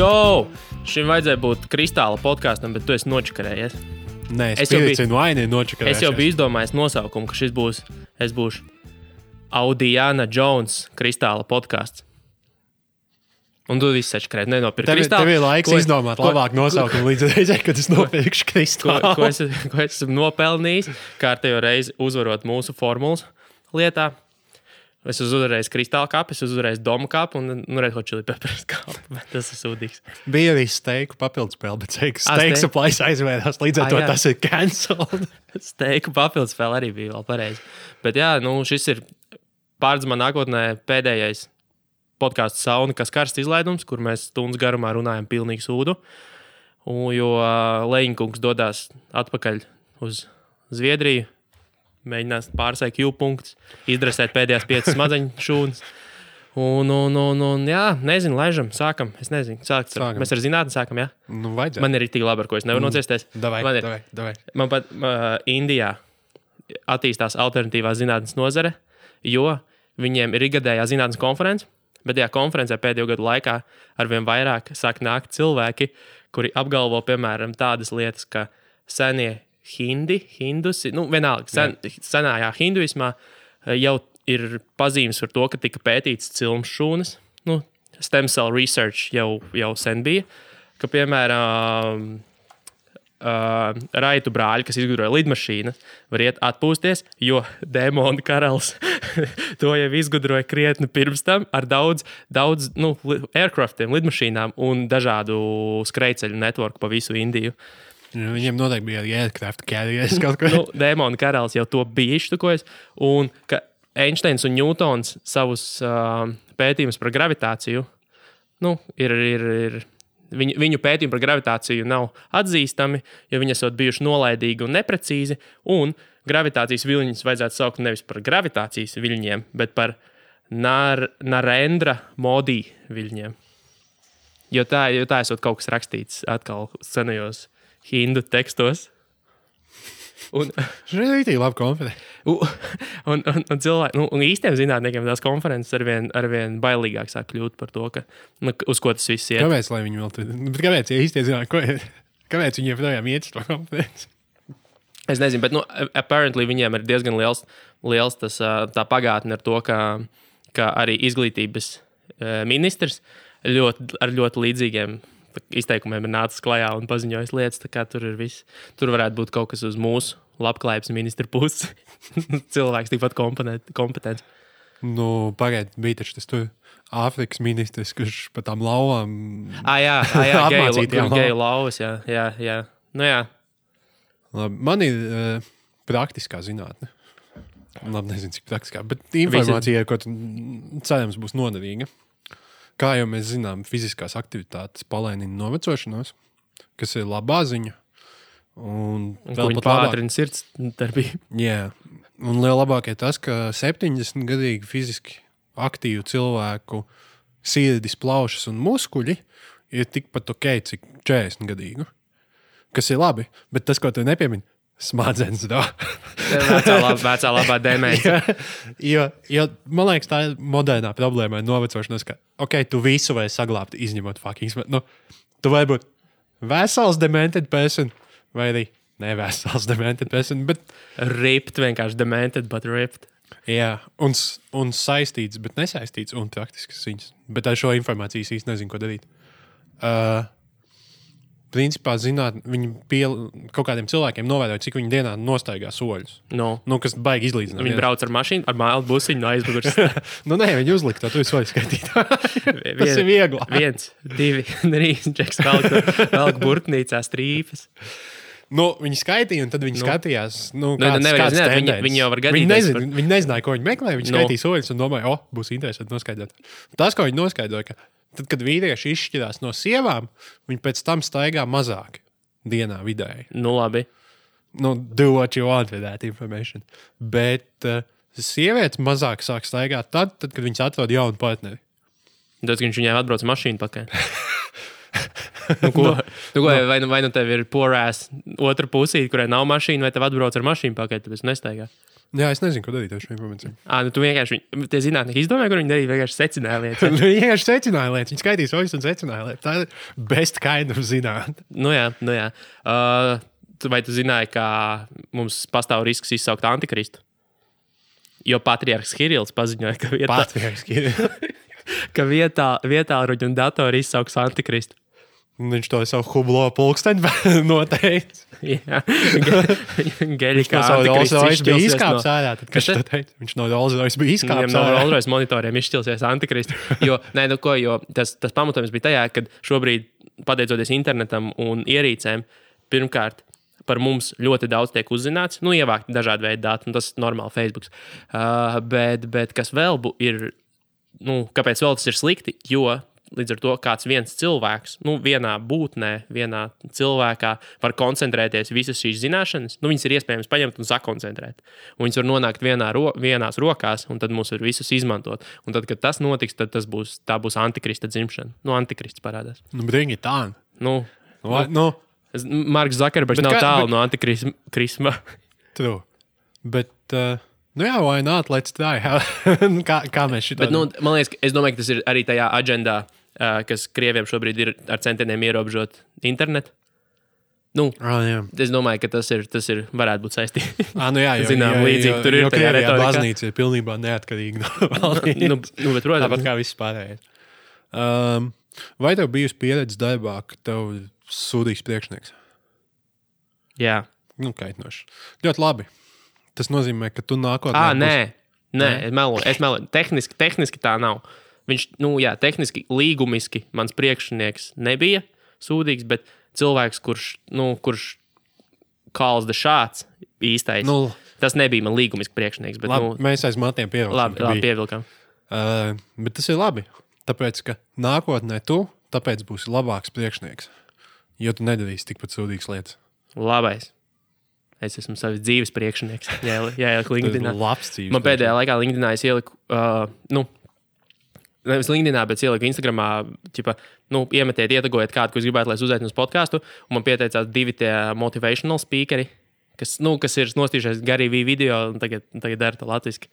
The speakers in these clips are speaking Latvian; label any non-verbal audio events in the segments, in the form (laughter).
Jo, šim vajadzēja būt kristāla podkāstam, bet tu esi nočakarējies. Nē, es, Es jau biju- aini nočakarējies. Es jau biju izdomājis nosaukumu, ka šis būs, es būšu Audijana Jones kristāla podkāsts. Un tu viss sačakarēji, nenopirkt Tev, kristālu. tev ir laiks Ko- izdomāt ko- labāku nosaukumu līdz reizei, kad es nopirkšu ko, kristālu. ko, es, ko es esmu nopelnījis, kārtējo reizi uzvarot mūsu formulas lietā. Es esmu uzvarējis kristāla kapu, es uzvarējis domu kapu un nu, redzu, čili pepers. (laughs) Bet Tas ir sūdīgs. Bija arī steiku papildus spēle, bet steiks steik- aplais aizvērās. Līdz ar to jā. tas ir cancelled. (laughs) Steiku papildus vēl arī bija vēl pareizi. Bet jā, nu, šis ir pārdz man nākotnē pēdējais podkāstu sauna, kas karsts izlaidums, kur mēs stundas garumā runājam pilnīgi sūdu. Un, jo Leņķis dodas atpakaļ uz Zviedriju, mēģinās pārsēkt jūlu punktus, izdresēt pēdējās piecas smadzeņu šūnas. Un, un, un, un, jā, nezinu, laižam, sākam. Es nezinu, sākt, Sākam. mēs ar zinātnē sākam. Jā. Nu, vajadzētu. Man ir tik labi, ar ko es nevaru nociesties. Davai, Man ir- davai, davai. Man pat uh, Indijā attīstās alternatīvā zinātnes nozare, jo viņiem ir ikgadējā zinātnes konference. Bet tajā konferencē pēdējo gadu laikā arvien vairāk sāk nākt cilvēki, kuri apgalvo, piemēram, tādas lietas, ka senie hindi, hindusi, nu, vienalga, sen, senājā hinduismā eh, jau ir pazīmes par to, ka tika pētīts cilmes šūnas. Nu, stem cell research jau, jau sen bija. Ka, piemēram, uh, raitu brāļi, kas izgudroja lidmašīnu, var iet atpūsties, jo demona karalis (laughs) to jau izgudroja krietni pirms tam ar daudz, daudz nu, aircraftiem, lidmašīnām un dažādu skrejceļu networku pa visu Indiju. Nu, Viņiem noteikti bija aircraft carriers (laughs) kaut ko. Nu, demona karalis jau to bija iztukojis, un ka Einsteins un Ņūtons savus uh, pētījumus par gravitāciju, nu, ir, ir, ir viņu, viņu pētījumi par gravitāciju nav atzīstami, jo viņi esat bijuši nolaidīgi un neprecīzi. Un gravitācijas viļņus vajadzētu saukt nevis par gravitācijas viļņiem, bet par nar, narendra modī viļņiem. Jo tā, jo tā esot kaut kas rakstīts atkal senajos hindu tekstos. Un, Šī ir arī laba konference. un, un, un, un, cilvēki, nu, un īstiem zinātniekiem tās konferences arvien, arvien bailīgāk sāk kļūt par to, ka, nu, uz ko tas viss iet. Kāpēc, lai viņi vēl tur? Nu, Kāpēc, ja īstenībā zināt, ko ir? Kāpēc viņi joprojām iet uz to konferenci? Es nezinu, bet nu, apparently viņiem ir diezgan liels, liels tas, tā pagātne ar to, ka, ka arī izglītības ā, ministrs ļoti, ar ļoti līdzīgiem izteikumiem ir nācis klajā un paziņojis lietas. Tur ir viss. Tur varētu būt kaut kas uz mūsu labklājības ministra puses. (laughs) Cilvēks tikpat kompetent- kompetents. Nu, pagaidiet, bija taču tas tur Āfrikas ministrs, kurš pa tām lauvām. Ah, jā, ah, jā (laughs) geju, geju lauvas. Jā, jā, jā. Nu, jā. Labi, man ir uh, praktiskā zinātne. Labi, nezinu, cik praktiskā, bet informācija, ko tu cerams būs noderīga. Kā jau mēs zinām, fiziskās aktivitātes palēnina novecošanos, kas ir labā ziņa. Un vēl pat pātrina sirds darbību. Jā, un liela labākais tas, ka 70 gadīgi fiziski aktīvu cilvēku sirdis, plaušas un muskuļi ir tikpat ok, cik 40 gadīgu. Kas ir labi, bet tas, ko tu nepiemini, smadzenes. Vecā, lab, vecā labā demence. jo, jo man liekas, tā ir modernā problēma ar novecošanos, ka ok, tu visu vari saglabāt, izņemot fucking smadzenes. Nu, tu vari būt vesels demented person vai arī nevesels demented person, bet Ript, vienkārši demented, but ript. Jā, un, un saistīts, bet nesaistīts un praktisks ziņas. Bet ar šo informāciju īsti nezinu, ko darīt. Uh, principā, zināt, viņi pie, kaut kādiem cilvēkiem novēroja, cik viņi dienā nostaigā soļus. No. Nu, kas baigi izlīdzināt. Viņi brauc ar mašīnu, ar mālu busiņu no aizmugures. (laughs) Nu, nē, viņi uzlika to, tu esi soļu skaitīt. (laughs) Tas ir viegli. Viens, divi, (laughs) trīs, čeks, velk, velk burtnīcā strīpes. Nu, viņi skaitīja, un tad viņi Nu. nu. skatījās, nu, Nu, kāds, nevar kāds zināt, viņi- viņi jau var Viņi, gadīties nezina, par- viņi nezināja, ko viņi meklē. Viņi Nu. skaitīja soļus un domāja, o, oh, būs interesanti noskaidrot. Tas, ko viņi noskaidroja, ka tad, kad vīrieši izšķirās no sievām, viņi pēc tam staigā mazāk dienā vidēji. Nu, labi. Nu, do what you want with that information. Bet uh, sievietes mazāk sāk staigāt tad, tad kad viņas atrod jaunu partneri. Tad, kad viņš viņai atbrauc mašīnu pakaļ. (laughs) Nu, ko, nu, ko, vai, nu, vai nu tev ir porās otra pusē, kurai nav mašīna, vai tev atbrauc ar mašīnu pakaļ, tad es nestaigā. Jā, es nezinu, ko darīt ar šo informāciju. Ah, nu, tu vienkārši, viņ- tie zinātnieki izdomāja, kur viņi darīja, vienkārši secināja lietas. (laughs) Viņi vienkārši secināja lietas. Viņi skaitīs oļus un secināja lietas. Tā ir best kind of zinātnē. Nu jā, nu jā. Uh, vai tu zināji, ka mums pastāv risks izsaukt antikristu? Jo patriarchs Kirillis paziņoja, ka vietā, Patriarski. (laughs) ka vietā, vietā ruņu un datoru izsauks antikristu. Viņš to savu hublo pulksteni (laughs) noteica. Jā, Geļi Viņš no kā savu antikrists Rolls-Royce bija izšķilsies izkāpis no- ārā. Tad, te? to teica? Viņš no Rolls-Royce bija izkāpis no. Rolls monitoriem izšķilsies antikrists. Jo, (laughs) nē, nu ko, jo tas, tas pamatojums bija tajā, ka šobrīd, pateicoties internetam un ierīcēm, pirmkārt, par mums ļoti daudz tiek uzzināts, nu, ievākt dažādi veidi dati, un tas ir normāli Facebook. Uh, bet, bet kas vēl bu, ir, nu, kāpēc vēl tas ir slikti? Jo līdz ar to kāds viens cilvēks, nu, vienā būtnē, vienā cilvēkā var koncentrēties visas šīs zināšanas, nu, viņas ir iespējams paņemt un sakoncentrēt. Un viņas var nonākt vienā ro vienās rokās, un tad mums ir visas izmantot. Un tad, kad tas notiks, tad tas būs, tā būs antikrista dzimšana. Nu, antikrists parādās. Nu, bring it on. Nu, nu, es- Marks Zakarbergs nav kā- tālu bet- no antikrisma. true. Bet, uh, nu jā, vai not, let's try. (laughs) kā, kā mēs šito Bet, nu, man liekas, ka- es domāju, ka tas ir arī tajā agendā, uh, kas Krievijam šobrīd ir ar centieniem ierobežot internetu. Nu, Ah, jā. es domāju, ka tas ir, tas ir varētu būt saistīts. Ah, nu jā, (laughs) Zinām, jo, līdzīgi tur ir Krievijā retorikā. baznīca ir pilnībā neatkarīga no (laughs) valdības. nu, nu, bet, protams, Tāpat kā viss pārējais. Um, vai tev bijusi pieredze darbā, ka tev sūdīs priekšnieks? jā. Nu, kaitinoši. Ļoti labi. Tas nozīmē, ka tu nākotnē. Ah, būsi- nē, nē, es meloju. Es meloju. Tehniski, tehniski tā nav. Viņš, nu, jā, tehniski, līgumiski mans priekšnieks nebija sūdīgs, bet cilvēks, kurš, nu, kurš Kāls de Šāds īstais, nu, tas nebija man līgumiski priekšnieks. Bet, labi, nu, mēs aiz matiem pierādījām. labi, labi pievilkām. Uh, bet tas ir labi. Tāpēc, ka nākotnē tu tāpēc būsi labāks priekšnieks. Jo tu nedarīsi tikpat sūdīgas lietas. Labais. Es esmu savs dzīves priekšnieks. Jā, jā, jā LinkedIn. Man pēdējā laikā LinkedInā es ieliku, uh, nu, nevis LinkedInā, bet ieliku Instagramā, ķipa, nu, iemetiet, ietegojiet kādu, ko es gribētu, lai es uzaicinātu uz podkāstu. Un man pieteicās divi tie motivational speakeri, kas, nu, kas ir nostījušies Gary V video un tagad, tagad dara to latviešu.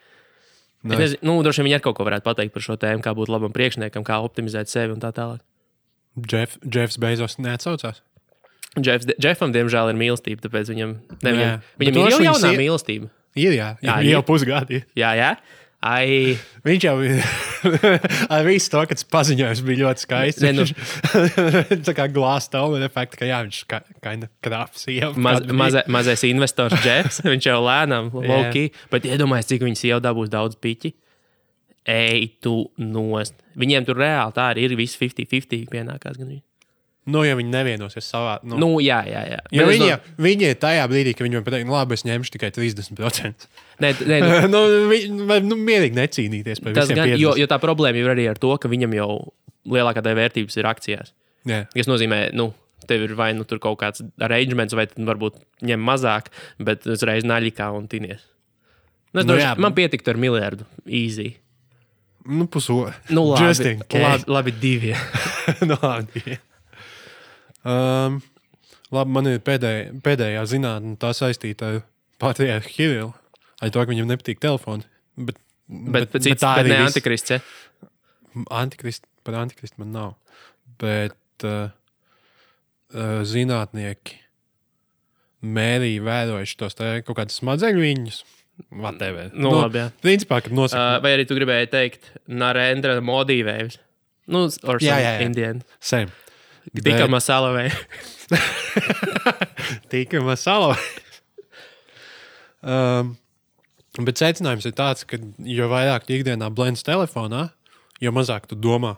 Nice. Nu, droši vien viņi ar kaut ko varētu pateikt par šo tēmu, kā būt labam priekšniekam, kā optimizēt sevi un tā tālāk. Jeff, Jeffs Bezos neatsaucās. Jeffs, Jeffam, diemžēl, ir mīlestība, tāpēc viņam, ne, Jā. viņam, viņam ir jau jaunā sie- mīlestība. Ir, jā, Jā, jā ir. jau pusgadi. Jā, jā. Ai, Viņš jau (laughs) ar visu to, ka tas paziņojums bija ļoti skaists. Ne, nu- (laughs) tā kā glāzta tauma efekta, ka jā, viņš of krāps. Maz, maza, mazais investors (laughs) Jeffs. Viņš jau lēnām, loki. Bet iedomājieties, cik viņš jau dabūs daudz piķi. Ej, tu nost. Viņiem tur reāli tā arī ir. Viss 50-50 pienākās. Gan. Nu, ja viņi nevienosies savā. Nu, Nu, jā, jā. jā. es viņi, dom- viņi ir tajā brīdī, kad viņi man pateiks, nu, labi, es ņemšu tikai 30%. Nē, nē, nu, (laughs) nu, viņi var nu, mierīgi necīnīties par gan, jo, 50. jo tā problēma ir arī ar to, ka viņam jau lielākā daļa vērtības ir akcijās. Jā. Tas nozīmē, nu, tev ir vai nu tur kaut kāds arrangements, vai varbūt ņem mazāk, bet uzreiz naļikā un tinies. Nu, Nu, droši, jā, man pietiktu ar miljardu. Easy. Nu, pusotru. Nu, labi, labi, labi divi. (laughs) nu, labi. Um, labi, man ir pēdējā, pēdējā zinātnē, tā saistīta ar Patriarchu Kirillu. Ar to, ka viņam nepatīk telefoni. Bet, Bet, bet, cits, bet ne antikrists. Ja? Antikrist, par antikristu man nav. Bet uh, uh, zinātnieki mērīja, vērojuši tos kaut kādus smadzeņu viņus. Whatever. Nu, labi, jā. Principā, kad Uh, nosaka, vai arī tu gribēji teikt, Narendra Modī vējs? Nu, or Jā, some jā, jā. Indian. same. Tikā Bet- masāla vai. Tīkama sala. um, bet secinājums ir tāds, ka jo vairāk tu ikdienā blends telefonā, jo mazāk tu domā.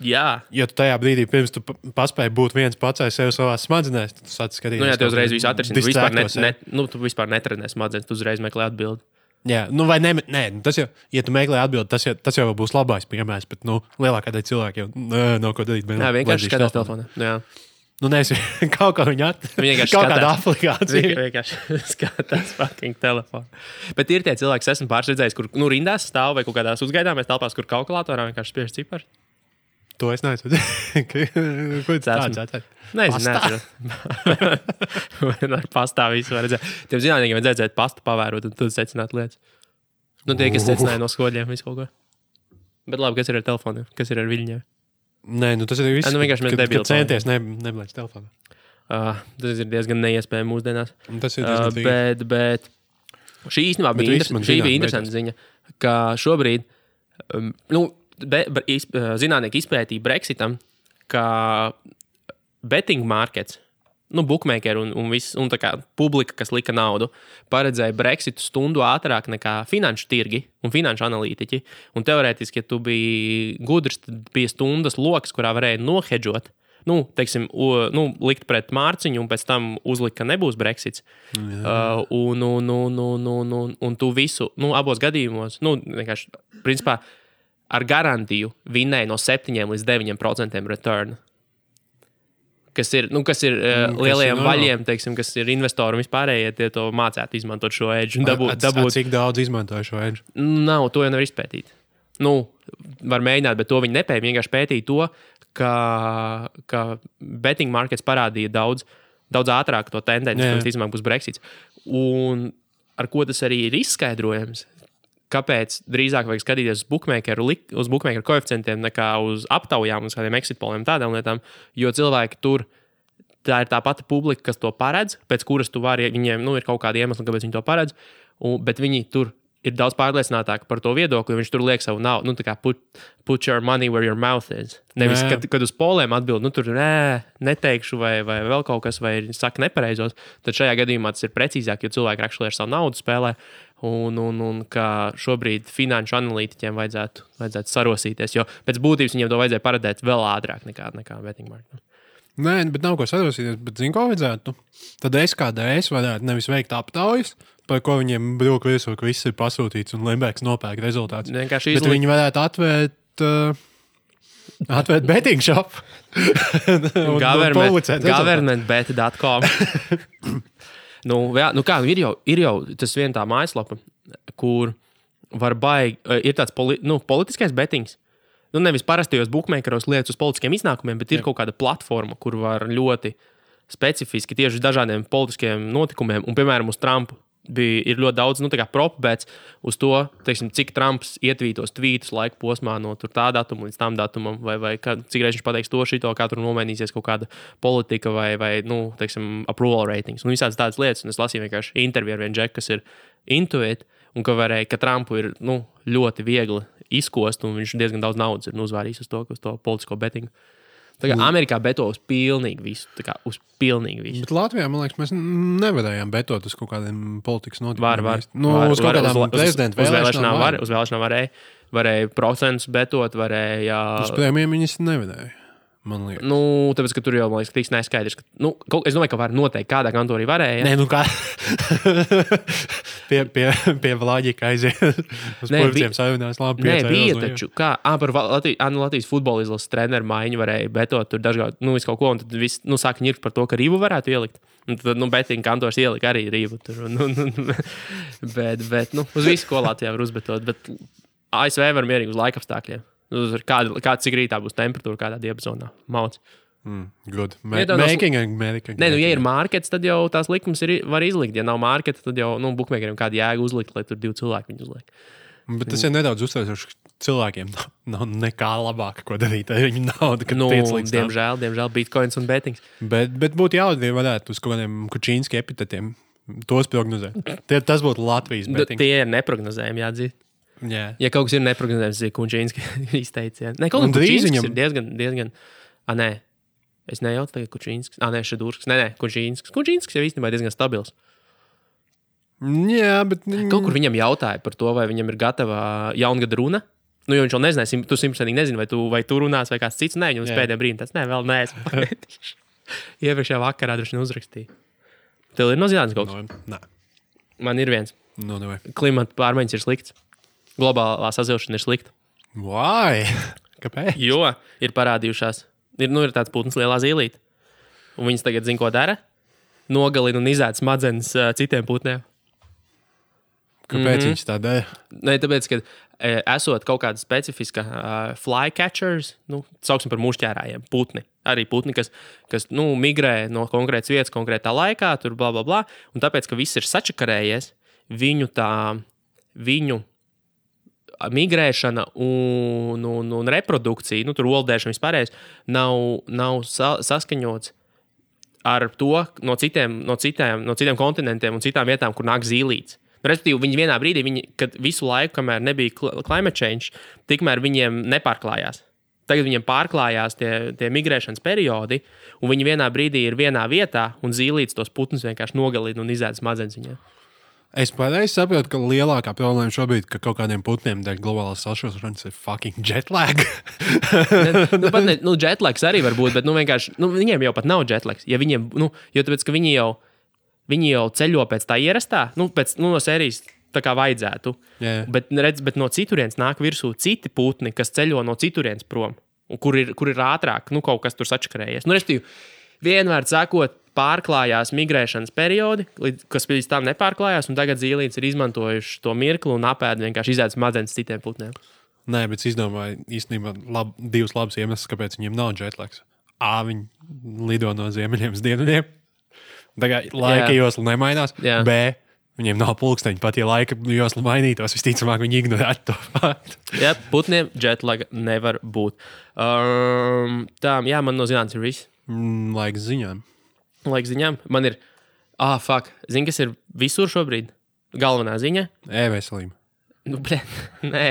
Jā. Jo tu tajā brīdī, pirms tu pa- paspēji būt viens pats ar sevi savā smadzenēs, tad tu sāc skatīties. Nu, jā, tev uzreiz viss atrisinās. Tu vispār, ne, ne, nu, tu vispār netrenē smadzenes, tu uzreiz meklē atbildi. Jā, nu vai ne, nē, tas jau, ja tu meklē atbildi, tas jau, tas jau būs labais piemērs, bet, nu, lielākā daļa cilvēku jau nē, nav ko darīt. Jā, vienkārši skatās telefonā. Nu, Jā. Nu, nezinu, (laughs) kaut kā viņa at... Viņi vienkārši kaut kāda aplikācija. Viņi vienkārši (laughs) skatās fucking telefonu. Bet ir tie cilvēki, kas esmu pārredzējis, kur nu, rindās stāv vai kaut kādās uzgaidāmās telpās, kur kalkulatorā vienkārši spiež cipari. To es neesmu. (laughs) Ko tu tāds? Nezinu, nezinu. Ar pastāvu visu var redzēt. Tiem zinātniekiem vajadzēja redzēt pastu pavērot un tad secināt lietas. Nu, tie, kas secināja no skoļiem, visu kaut ko. Bet labi, kas ir ar telefoniem? Kas ir ar viļņiem? Nē, nu tas ir viss. Nu vienkārši mēs kad centies ne, neblēst telefonā. Uh, tas ir diezgan neiespējami mūsdienās. Un Tas ir Uh, diezgan tīri. bet, bet šī īstenībā Bet bija, viss man inter... šī bija interesanta ziņa, ka šobrīd um, nu, be, be, iz, uh, zinātnieki izpētīja Brexitam, ka betting markets. Nu, bookmakeri un, un, viss, un kā publika, kas lika naudu, paredzēja Brexitu stundu ātrāk nekā finanšu tirgi un finanšu analītiķi. Un teorētiski, ja tu biji gudrs, tad bija stundas lokus, kurā varēja nohedžot. Nu, teiksim, u, nu, likt pret mārciņu, un pēc tam uzlikt, ka nebūs Brexits. Uh, un, un, un, un, un, un, un tu visu, nu, abos gadījumos, nu, vienkārši, principā, ar garantiju vinnēji no 7 līdz 9% return. Kas ir, nu, kas ir uh, Mm, kas lielajiem ir normāli. vaļiem, teiksim, kas ir investori un vispārējie, tie to mācētu izmantot šo edžu dabūt. At- dabūt at Cik daudz izmantoju šo edžu? Nav, to jau nevar izpētīt. Nu, var mēģināt, bet to viņi nepēta. Vienkārši pētīja to, ka, ka betting markets parādīja daudz, daudz ātrāk to tendenci, Jā, jā. ka visticamāk būs Brexits. Un ar ko tas arī ir izskaidrojams? Kāpēc drīzāk vajag skatīties uz bookmakeru, uz bookmakeru koeficientiem nekā uz aptaujām, uz kādiem exit poliem, tādām lietām? Jo cilvēki tur tā ir tā pati publika, kas to paredz, pēc kuras tu vari, viņiem nu, ir kaut kāda iemesla, kāpēc viņi to paredz, un, bet viņi tur ir daudz pārliecinātāki par to viedokli, viņš tur liek savu naudu, nu, tā kā put, put your money where your mouth is. Nevis, kad, kad uz polēm atbild, nu, tur nē, neteikšu, vai, vai vēl kaut kas, vai saka nepareizos, tad šajā gadījumā tas ir precīzāk, jo cilvēki actually ar savu naudu spēlē. Un, un, un kā šobrīd finanšu analītiķiem vajadzētu, vajadzētu sarosīties, jo pēc būtības viņiem to vajadzēja paredzēt vēl ātrāk nekā, nekā betting market. Nē, bet nav ko sadosīties. Bet, zinu, ko vajadzētu? Tad es kā DS varētu nevis veikt aptaujas, par ko viņiem brūk virsū, ka viss ir pasūtīts un Lembergs nopērk rezultātus. Vienkārši izlikt. viņi varētu atvērt. Uh, Atvērt betting shop. (laughs) Government, rezultātus. governmentbet.com. (laughs) nu, jā, nu kā, ir, jau, ir jau tas viena tā mājaslapa, kur var baigt, ir tāds poli, nu, politiskais betings. Nu, nevis parastajos bookmakeros lietas uz politiskiem iznākumiem, bet ir Jā. kaut kāda platforma, kur var ļoti specifiski tieši uz dažādiem politiskiem notikumiem, un, piemēram, uz Trumpu. Bija, ir ļoti daudz, nu, kā propbēts uz to, teiksim, cik Trumps ietvītos tvītus laika posmā no tā datuma līdz tam datumam, vai, vai kā, cik reizes viņš pateiks to, šito, kā tur nomainīsies kaut kāda politika vai, vai nu, teiksim, approval ratings. Un visādas tādas lietas, un es lasīju vienkārši interviju ar vienu džeku, kas ir intuit, un ka varēja, ka Trumpu ir nu, ļoti viegli izkost, un viņš diezgan daudz naudas ir nu, uzvārījis uz to, uz to politisko bettingu. Tā kā Amerikā beto uz pilnīgi visu, kā uz pilnīgi visu. Bet Latvijā, man liekas, mēs nevarējām betot uz kaut kādiem politikas notikumiem. Var, var. Nu, var, uz kaut kādām prezidenta vēlēšanām var. var, uz vēlēšanām varēja, varēja procentus betot, varēja. Uz premjerministru nevarēja. Man liekas. Nu, tāpēc, tur jau, liekas, tiks neskaidrs. Ka, nu, es domāju, ka var noteikti kādā kantorī varēja. Nē, nu kā. (laughs) pie, pie, pie Vlaģika aiziet uz bija- sarunās. Labi, Nē, bija nu, taču, kā ah, par Va- Latvijas, ah, nu, Latvijas futbola izlases treneru maiņu varēja betot tur dažādi, nu, visu kaut ko, un tad viss, nu, sāk ņirt par to, ka Rīvu varētu ielikt. Un tad, nu, Betinga kantors ielika arī Rīvu tur. Un, un, un, (laughs) bet, bet, nu, uz visu, ko Latvijā var uzbetot. Bet ASV var mierīgi uz laika apstākļiem. Kāda, kāda cik rītā būs temperatūra kādā diapazonā? Mauts. Mm, good. Ma nav- making America. Nē, nu, ja ir mārkets, tad jau tās likums ir, var izlikt. Ja nav mārketa, tad jau, nu, bukmēkiem kāda jēga uzlikt, lai tur divi cilvēki viņu uzliek. Bet tas ir nedaudz uztveroši. Cilvēkiem nav, nav nekā labāka, ko darīt ar viņu naudu. Nu, diemžēl, diemžēl, bitkoins un betings. Bet, bet būtu jautri, ja varētu uz kaut kādiem kučīnski epitetiem tos prognozēt. Tie, tas būtu Latvijas Nu, betting. Tie ir neparedzējami, jāatzīst. Jā. Ja kaut kas ir neparedzējams, tad ir Kunčīnska (laughs) izteiciens. Nē, kaut kas drīz viņam- ir diezgan, diezgan. Ah, nē, es nejaucu tagad Kunčīnskas. Ah, nē, Šadūrskas. Nē, nē, Kunčīnskas. Kunčīnskas jau īstenībā diezgan stabils. Jā, bet. Kaut kur viņam jautāja par to, vai viņam ir gatava jaungada runa. Nu, jo viņš vēl nezināja, sim- tu simtprocentīgi nezini, vai tu, vai tu runās, vai kāds cits. Nē, viņam pēdējā brīdī tas nē, vēl nē, es pagaidīšu. (laughs) Iepriekšējā vakarā droši vien uzrakstīju. Tev ir no zinātnes kaut kas. No, nē, Man ir viens. no, nevajag. Klimata pārmaiņas ir slikts. Globālā sazilšana ir slikta. Why? Kāpēc? Jo ir parādījušās, ir, nu, ir tāds putns lielā zīlīte. Un viņas tagad zina, ko dara. Nogalina un izēd smadzenes uh, citiem putniem. Kāpēc mm -hmm. viņš tā dara? Nē, tāpēc, ka e, esot kaut kāda specifiska uh, flycatchers, nu, sauksim par mušķērājiem, putni. Arī putni, kas, kas nu, migrē no konkrētas vietas, konkrētā laikā, tur bla, bla, bla. Un tāpēc, ka viss ir sačakarējies, viņu tā, viņu migrēšana un, un, un reprodukcija, nu, tur oldēšana vispārējais, nav, nav sa saskaņots ar to no citiem, no, citiem, no citiem kontinentiem un citām vietām, kur nāk zīlītes. Respektīvi, viņi vienā brīdī, viņi, kad visu laiku, kamēr nebija climate change, tikmēr viņiem nepārklājās. Tagad viņiem pārklājās tie, tie migrēšanas periodi, un viņi vienā brīdī ir vienā vietā, un zīlītes tos putnus vienkārši nogalina un izēda smadzenes viņiem. Es pareizi saprotu, ka lielākā problēma šobrīd, ka kaut kādiem putniem dēļ globālās sašķelšanas ir fucking jetlag. (laughs) nu, pat ne, nu, jetlags arī var būt, bet nu, nu, viņiem jau pat nav jetlags. Ja viņiem, nu, jo tāpēc, ka viņi jau, viņi jau ceļo pēc tā ierastā, nu, pēc nu, no sērijas. Tā kā vajadzētu. Yeah. Bet, redz, bet no citurienes nāk virsū citi putni, kas ceļo no citurienes prom, kur ir, kur ir ātrāk, nu, kaut kas tur sačakarējies. Nu, respektīvi, vienmēr sakot, pārklājās migrēšanas periodi, kas līdz tam nepārklājās, un tagad zīlītes ir izmantojuši to mirkli un apēdu vienkārši izēdz smadzenes citiem putniem. Nē, bet es izdomāju īstenībā lab, divus labus iemeslus, kāpēc viņiem nav jetlaks. A, viņi lido no ziemeļiem uz dienvidiem. Tagad laika Jā. josla nemainās. Jā. B, Viņiem nav pulksteņa, pat ja laika josla mainītos, visticamāk, viņi ignorētu to faktu. jā, putniem jetlaga nevar būt. Um, tā, jā, man no zinātnes ir viss. Mm, laika ziņām laika ziņām. Man ir, ah, fuck, zini, kas ir visur šobrīd? Galvenā ziņa - e-veselība. Nu, blē, (laughs) nē,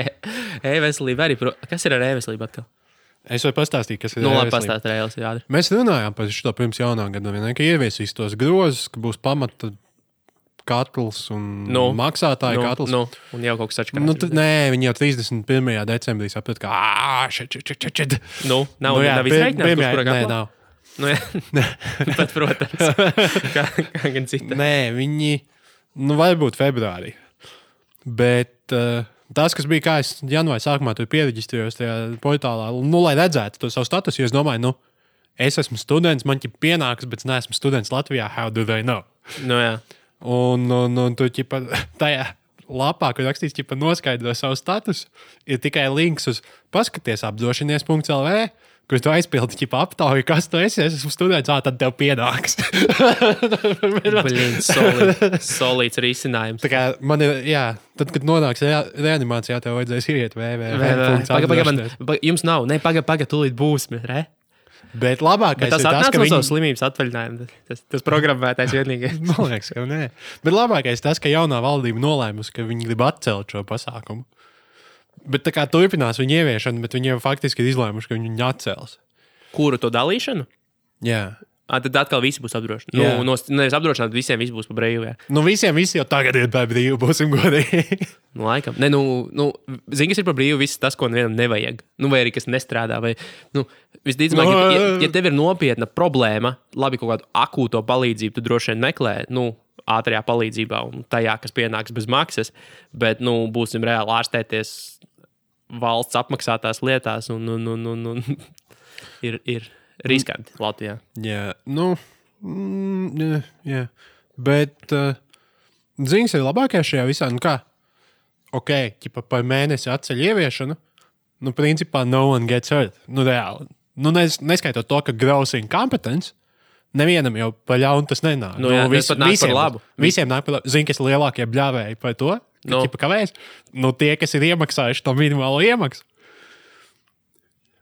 e-veselība arī. Pro... Kas ir ar e-veselību atkal? Es varu pastāstīt, kas ir. Nu, labi, pastāstīt reāli. Jādara. Mēs runājām par šo pirms jaunā gada, vienā, ka ieviesīs tos grozus, ka būs pamata katls un nu, maksātāja nu, katls. Nu, un jau kaut kas tāds - nu, nē, viņi jau 31. decembrī saprata, ka ah, šeit, šeit, šeit, šeit. Nu, nav, nu, jā, nav izreikināts, kurš kurā nav. Nu, (laughs) (laughs) Bet, protams, (laughs) kā, kā gan cita. Nē, viņi nu, varbūt februārī. Bet uh, tas, kas bija, kā es janvārī sākumā tur pierakstījos tajā portālā, nu, lai redzētu to savu statusu, es domāju, nu, es esmu students, man ir pienāks, bet es neesmu students Latvijā. How do they know? Nu, jā. un, un, un tu ķipa, tajā lapā, kur rakstīts, ka noskaidro savu statusu, ir tikai links uz paskaties apdrošinies.lv kurš tu aizpildi ķipa aptauju, kas tu esi. Es esmu students, ah, tad tev pienāks. Blin, solid, solids risinājums. Tā kā man ir, jā, tad, kad nonāks re reanimācijā, tev vajadzēs iet www. Pagaid, pagaid, man, jums nav, ne, pagaid, pagaid, tūlīt būs, re? Bet labākais Bet tas ir tas, ka viņi... slimības atvaļinājumu. Tas, tas programmētājs vienīgais. (laughs) Man liekas, ka nē. Bet labākais tas, ka jaunā valdība nolēmusi, ka viņi grib atcelt šo pasākumu. Bet tā kā turpinās viņa ieviešana, bet viņi jau faktiski ir izlēmuši, ka viņi viņu atcels. Kuru to dalīšanu? Jā. À, tad atkal visi būs apdrošināti. Nu, no, nevis apdrošināti, visiem viss būs pa brīvu. Jā. Nu, visiem visi jau tagad ir pa brīvu, būsim godīgi. (laughs) nu, laikam. Ne, nu, nu, Zini, kas ir pa brīvu, viss tas, ko nevienam nevajag. Nu, vai arī kas nestrādā. Vai, nu, visticamāk, no, ja, ja, ja tev ir nopietna problēma, labi, kaut kādu akūto palīdzību, tu droši vien meklē. Nu, ātrajā palīdzībā un tajā, kas pienāks bez maksas, bet nu, būsim reāli ārstēties valsts apmaksātās lietās, un, un, un, un, un (laughs) ir, ir riskanti Latvijā. Jā, nu, mm, jā, jā. bet uh, ziņas ir labākais šajā visā. Nu, kā? Ok, ķipa par mēnesi atceļ ieviešanu. Nu, principā, no one gets hurt. Nu, reāli. Nu, nes, neskaitot to, ka grousing kompetence. Nevienam jau par ļaunu tas nenāk. Nu, jā, nu, vis, visiem, visiem nāk par labu. Zini, kas ir lielākie bļāvēji par to? Nu. Ķipa, kāpēc? Nu, tie, kas ir iemaksājuši to minimālo iemaksu.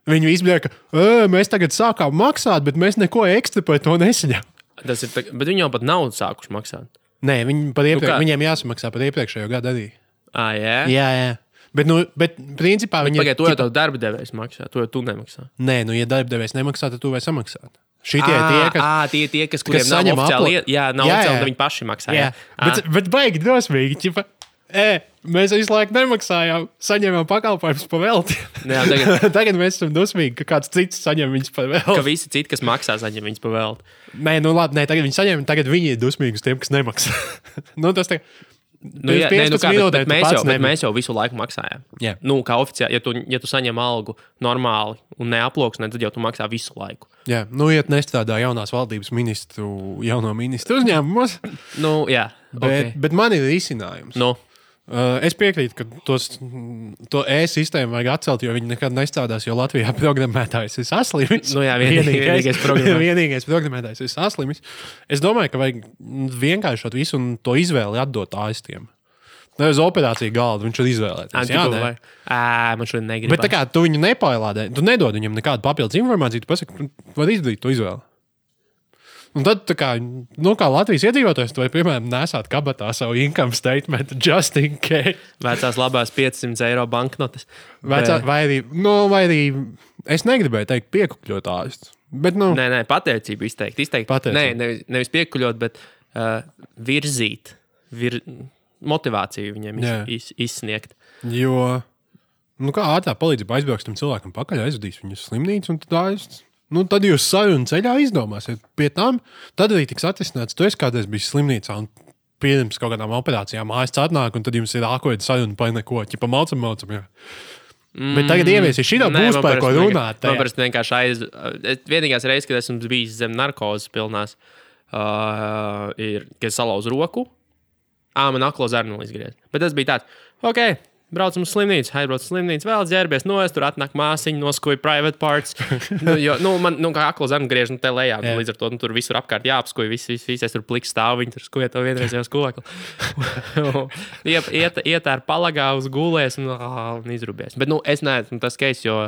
Viņi izbrīd, ka mēs tagad sākām maksāt, bet mēs neko ekstra par to nesaņemam. Tas ir, bet viņi jau pat nav sākuši maksāt. Nē, viņi par iepriek, nu viņiem jāsamaksā par iepriekšējo gadu arī. Ah, jā, jā. jā. Bet, nu, bet principā viņi. Pagaid, to jau tev darba devējs maksā, to jau tu nemaksā. Nē, nu, ja darba devējs nemaksā, tad tu vai samaksāt. Šitie à, tie, kas, à, tie, tie, kas, kas saņem oficiāli, aplo... jā, nav jā, oficiāli, jā. viņi paši maksā. Jā, jā. Bet, bet baigi drosmīgi. Ķipa, E, mēs visu laiku nemaksājām, saņēmām pakalpojumus par velti. Jā, tagad... (laughs) tagad mēs esam dusmīgi, ka kāds cits saņem viņus par velti. Ka visi citi, kas maksā, saņem viņus par velti. Nē, nu labi, nē, tagad viņi saņem, tagad viņi ir dusmīgi uz tiem, kas nemaksā. (laughs) nu, tas tā, Nu, jā, nē, nu kā, bet, bet mēs, jau, bet mēs jau visu laiku maksājām. Yeah. Nu, kā oficiāli, ja tu, ja tu saņem algu normāli un neaploksnē, tad jau tu maksā visu laiku. Jā, nu, ja nestrādā jaunās valdības ministru, jauno ministru uzņēmumos. nu, jā, bet, okay. bet man ir risinājums. Nu. Uh, es piekrītu, ka tos, to e-sistēmu vajag atcelt, jo viņi nekad nestrādās. Jo Latvijā (laughs) programmētājs ir saslimis. Nu jā, vienīgais- vienīgais programmētājs. vienīgais programmētājs ir saslimis. Es domāju, ka vajag vienkāršot visu un to izvēli atdot ārstiem. Nevis operāciju galdu, viņš ir izvēlēties. Jā, nē. Ā, man šodien negribas. Bet tā kā tu viņu nepailādē, tu nedod viņam nekādu papildus informāciju, tu pasaki, tu vari izdarīt to izvēli. Un tad, tā kā, nu, kā Latvijas iedzīvotājs, tu vari, piemēram, nesāt kabatā savu income statement, just in case. Vecās labās 500 eiro banknotes. Vecā, vai, arī, nu, vai arī es negribēju teikt, piekupļot ārstu. Bet, nu, Nē, nē, pateicību izteikt. izteikt. Pateicību. Nē, nevis, nevis piekuļot, bet uh, virzīt, vir, motivāciju viņiem iz, iz, izsniegt. jo, nu, kā ātrā palīdzība aizbrauks tam cilvēkam pakaļ, aizvedīs viņu uz slimnīcu un tad ārsts. Nu, tad jūs sarunu ceļā izdomāsiet. Pie tam tad arī tiks atrisināts. Tu esi kādreiz bijis slimnīcā un pirms kaut kādām operācijām ārsts atnāk, un tad jums ir ākoja saruna par neko. Ķipa malcam, malcam. Jā. Bet tagad ieviesi šī Nē, būs par ko runāt. Parasti vienkārši aiz. Vienīgais reizes, kad esmu bijis zem narkozes pilnās, uh, ir, kad salauzu roku. Ā, man aklo zarnu izgriezt. Bet tas bija tāds, ok, braucam uz slimnīcu, aizbraucu uz slimnīcu, vēl ģērbies no es, tur atnāk māsiņa, noskuja private parts. (laughs) nu, jo, nu, man, nu, kā aklo zarnu griež, nu, te lejā, Jā. nu, līdz ar to, nu, tur visur apkārt jāapskuja, viss, viss, viss, es tur pliks stāvu, viņi tur skuja to vienreiz jau skokli. (laughs) iet, iet, iet ar palagā uz gulēs un, ā, un izrubies. Bet, nu, es neesmu tas keis, jo.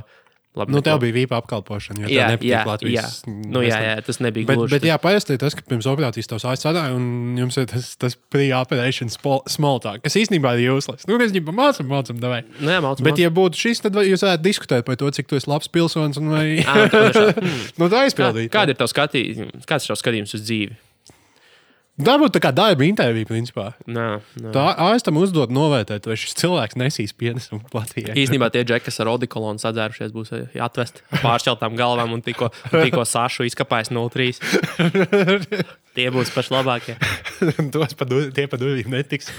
Labi, Nu, tev bija vīpa apkalpošana. Jo Jā, tev nepatīk jā, jā. Latvijas. Nu, jā, jā, tas nebija Bet, gluži. bet jā, parasti tas, ka pirms operācijas tavs ārsts strādāja, un jums ir tas, tas pre-operation small talk, kas īstenībā ir useless. Nu, mēs viņam mācām, mācām, davai. Nu, jā, mācam, Bet, ja būtu šis, tad jūs varētu diskutēt par to, cik tu esi labs pilsonis un vai Ā, nu, tā (laughs) Kā, aizpildīt. kāda ir tavs skatījums, kāds ir tavs skatījums uz dzīvi? Tā būtu tā kā darba intervija, principā. Nā, nā. Tā ārstam uzdot novērtēt, vai šis cilvēks nesīs pienesumu Latvijai. Īstenībā tie džeki, kas ar odikolonu sadzērušies, būs eh, atvesti pāršķeltām galvām un tikko, tikko sašu izkapājis 03. Tie būs paši labākie. Tos pa tie pa durvīm netiks.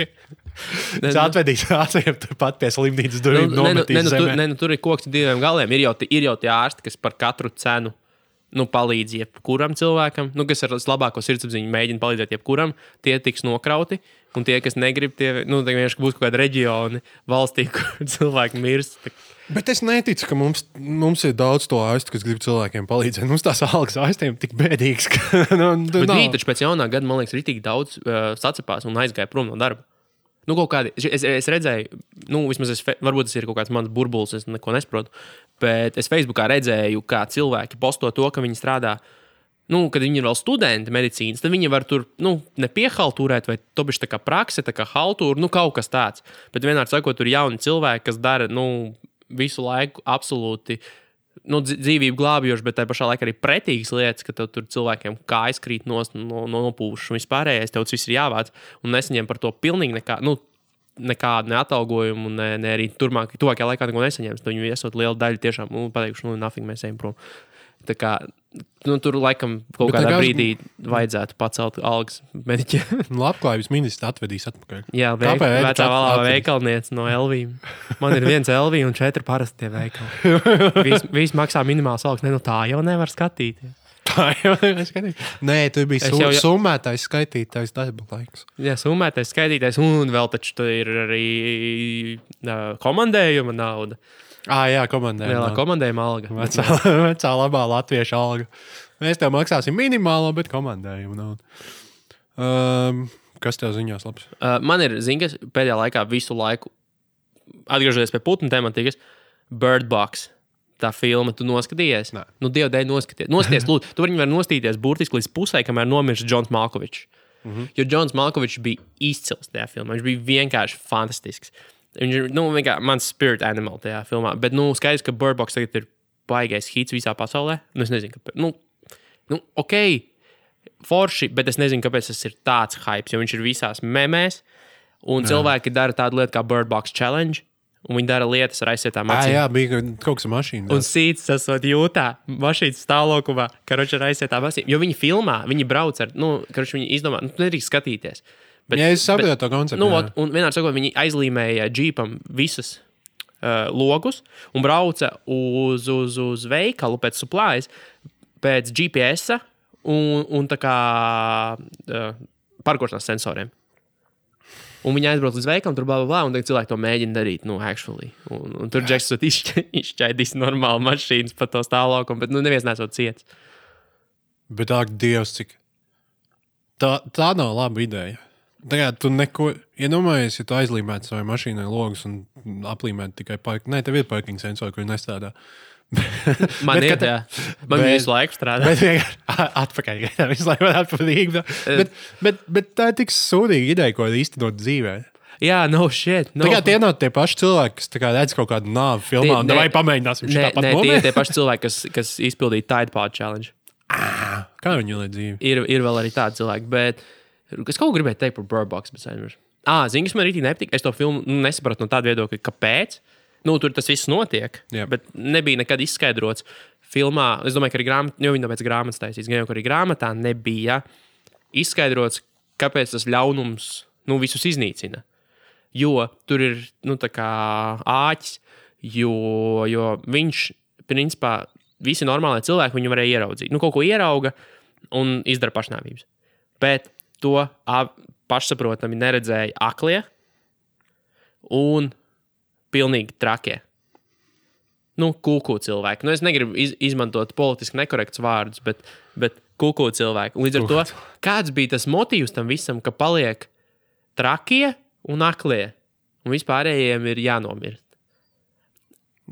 Ne, Es atvedīšu ātriem turpat pie slimnīcas Nu, durvīm. ne, nu, ne, nu, tur, ne, nu, tur ir koks diviem galiem. Ir jau, ir jau tie ārsti, kas par katru cenu nu, palīdz jebkuram cilvēkam, nu, kas ar vislabāko sirdsapziņu mēģina palīdzēt jebkuram. Tie tiks nokrauti. Un tie, kas negrib, tie nu, vienkārši būs kaut kādi reģioni valstī, (laughs) kur cilvēki mirst. Bet es neticu, ka mums, mums ir daudz to ārstu, kas grib cilvēkiem palīdzēt. Mums tās algas ārstiem tik bēdīgas, (laughs) ka nu, nu, Bet viņi taču pēc jaunā gada, man liekas, ir tik daudz uh, sacipās un aizgāja prom no darba. Nu, kādi, es, es redzēju, nu, vismaz es, varbūt tas ir kaut kāds mans burbulis, es neko nesaprotu. Bet es Facebookā redzēju, kā cilvēki posto to, ka viņi strādā. Nu, kad viņi ir vēl studenti medicīnas, tad viņi var tur nu, nepiehaltūrēt, vai to bija tā praksa, tā kā haltūra, nu, kaut kas tāds. Bet vienmēr sakot, tur ir jauni cilvēki, kas dara nu, visu laiku absolūti nu, dz- dzīvību glābjoši, bet tajā pašā laikā arī pretīgas lietas, ka tev tur cilvēkiem kājas krīt nost no, no nopūšas un vispārējais, tev tas viss ir jāvāc un nesaņem par to pilnīgi nekā. Nu, Nekādu ne atalgojumu, ne, ne arī turpmāk, tuvākajā laikā neko nesaņems. Tad Viņi esot liela daļa tiešām nu, pateikuši, nu, nafīgi mēs ejam prom. Tā kā, nu, tur laikam kaut Bet kādā nekās- brīdī vajadzētu pacelt algas mediķiem. (laughs) Nu, Labklājības ministrs atvedīs atpakaļ. Jā, veik, vecā valā veikalniece no Elvīm. Man ir viens Elvī un četri parastie veikali. (laughs) Viss vis maksā minimāls algas. Ne, nu tā jau nevar skatīties. Tā jau ir skaidrs. Nē, tur bija su, jau- summētais, skaitītājs darba laiks. Jā, summētais, skaitītais, un vēl taču tur ir arī uh, komandējuma nauda. Ah, jā, komandē. Lielā komandējuma alga. Vecā, (laughs) vecā labā latviešu alga. Mēs tev maksāsim minimālo, bet komandējumu naudu. Um, kas tev ziņās labs? Uh, man ir, zināms, pēdējā laikā visu laiku, atgriežoties pie putnu tematikas, Bird Box. Tā filma, tu noskatījies? Nē. Nu, Dieva dēļ, noskaties. Noskaties, (laughs) lūdzu, tu vari nostīties burtiski līdz pusē, kamēr nomirst Džons Malkovičs. Mm -hmm. Jo Džons Malkovičs bija izcils tajā filmā. Viņš bija vienkārši fantastisks. Viņš ir nu, vienkārši mans spirit animal tajā filmā. Bet, nu, skaidrs, ka Box tagad ir baigais hits visā pasaulē. Nu, es nezinu, kāpēc. Nu, nu, ok, forši, bet es nezinu, kāpēc tas ir tāds hype, jo viņš ir visās memēs. Un Jā. cilvēki dara tādu lietu kā Box Challenge, un viņi dara lietas ar aizsietām acīm. jā, bija kaut kas ar mašīnu. Un sīts esot jūtā, mašīnas stāvoklimā, karoči ar aizsietām acīm. Jo viņi filmā, viņi brauc ar, nu, karoči viņi izdomā, nu, nedrīkst skatīties. Bet, jā, es saprotu to konceptu. Nu, jā. ot, un vienā sakot, viņi aizlīmēja džīpam visas uh, logus un brauca uz, uz, uz veikalu pēc supplies, pēc GPS un, un tā kā uh, parkošanas sensoriem. Un viņi aizbrauc līdz veikalam, tur blā, un tagad cilvēki to mēģina darīt. Nu, actually. Un, un tur Džeks ir (laughs) izšķaidījis normāli mašīnas pa to stāvokli, bet nu, neviens nesot ciets. Bet ak, Dievs, cik. Tā, tā nav laba ideja. Tagad tu neko, iedomājies, ja tu aizlīmētu savai mašīnai logus un aplīmētu tikai parking. Nē, tev ir parking sensori, kur nestrādā. (laughs) Man Bet ir tā, man bet- visu laiku strādā. Bet vienkārši (laughs) atpakaļ. (laughs) Visu laiku varētu patīk. Bet, bet, bet tā ir tik sūdīga ideja, ko īstenot dzīvē. Jā, no shit. No. Tagad tie nav tie paši cilvēki, kas tā kā redz kaut kādu nāvi filmā. Tie- ne- vai pamēģināsim šo tāpat nē tie ir tie paši cilvēki, kas, kas izpildīja Tide Pod challenge. Kā viņi ieliek dzīvi? Ir, ir vēl arī tādi cilvēki, bet es kaut ko gribēju teikt par Burbucks. Bet aizmirsu. ah, zini, kas man arī nepatīk. Es to filmu nu, nesapratu no tāda viedokļa, kāpēc. Nu, tur tas viss notiek, Jā. bet nebija nekad izskaidrots. Filmā, es domāju, ka arī grāmatā, jo viņi no pēc grāmatas taisīs, gan jau arī grāmatā nebija izskaidrots, kāpēc tas ļaunums nu, visus iznīcina. Jo tur ir nu, āķis, jo, jo viņš, principā, visi normālie cilvēki viņu varēja ieraudzīt. Nu, kaut ko ierauga un izdara pašnāvības. Bet to ap- pašsaprotami neredzēja aklie un pilnīgi trakie. Nu, kūku cilvēki. Nu, es negribu iz, izmantot politiski nekorektus vārdus, bet, bet kūku cilvēki. Un Līdz ar to, kāds bija tas motīvs tam visam, ka paliek trakie un aklie, un vispārējiem ir jānomirst.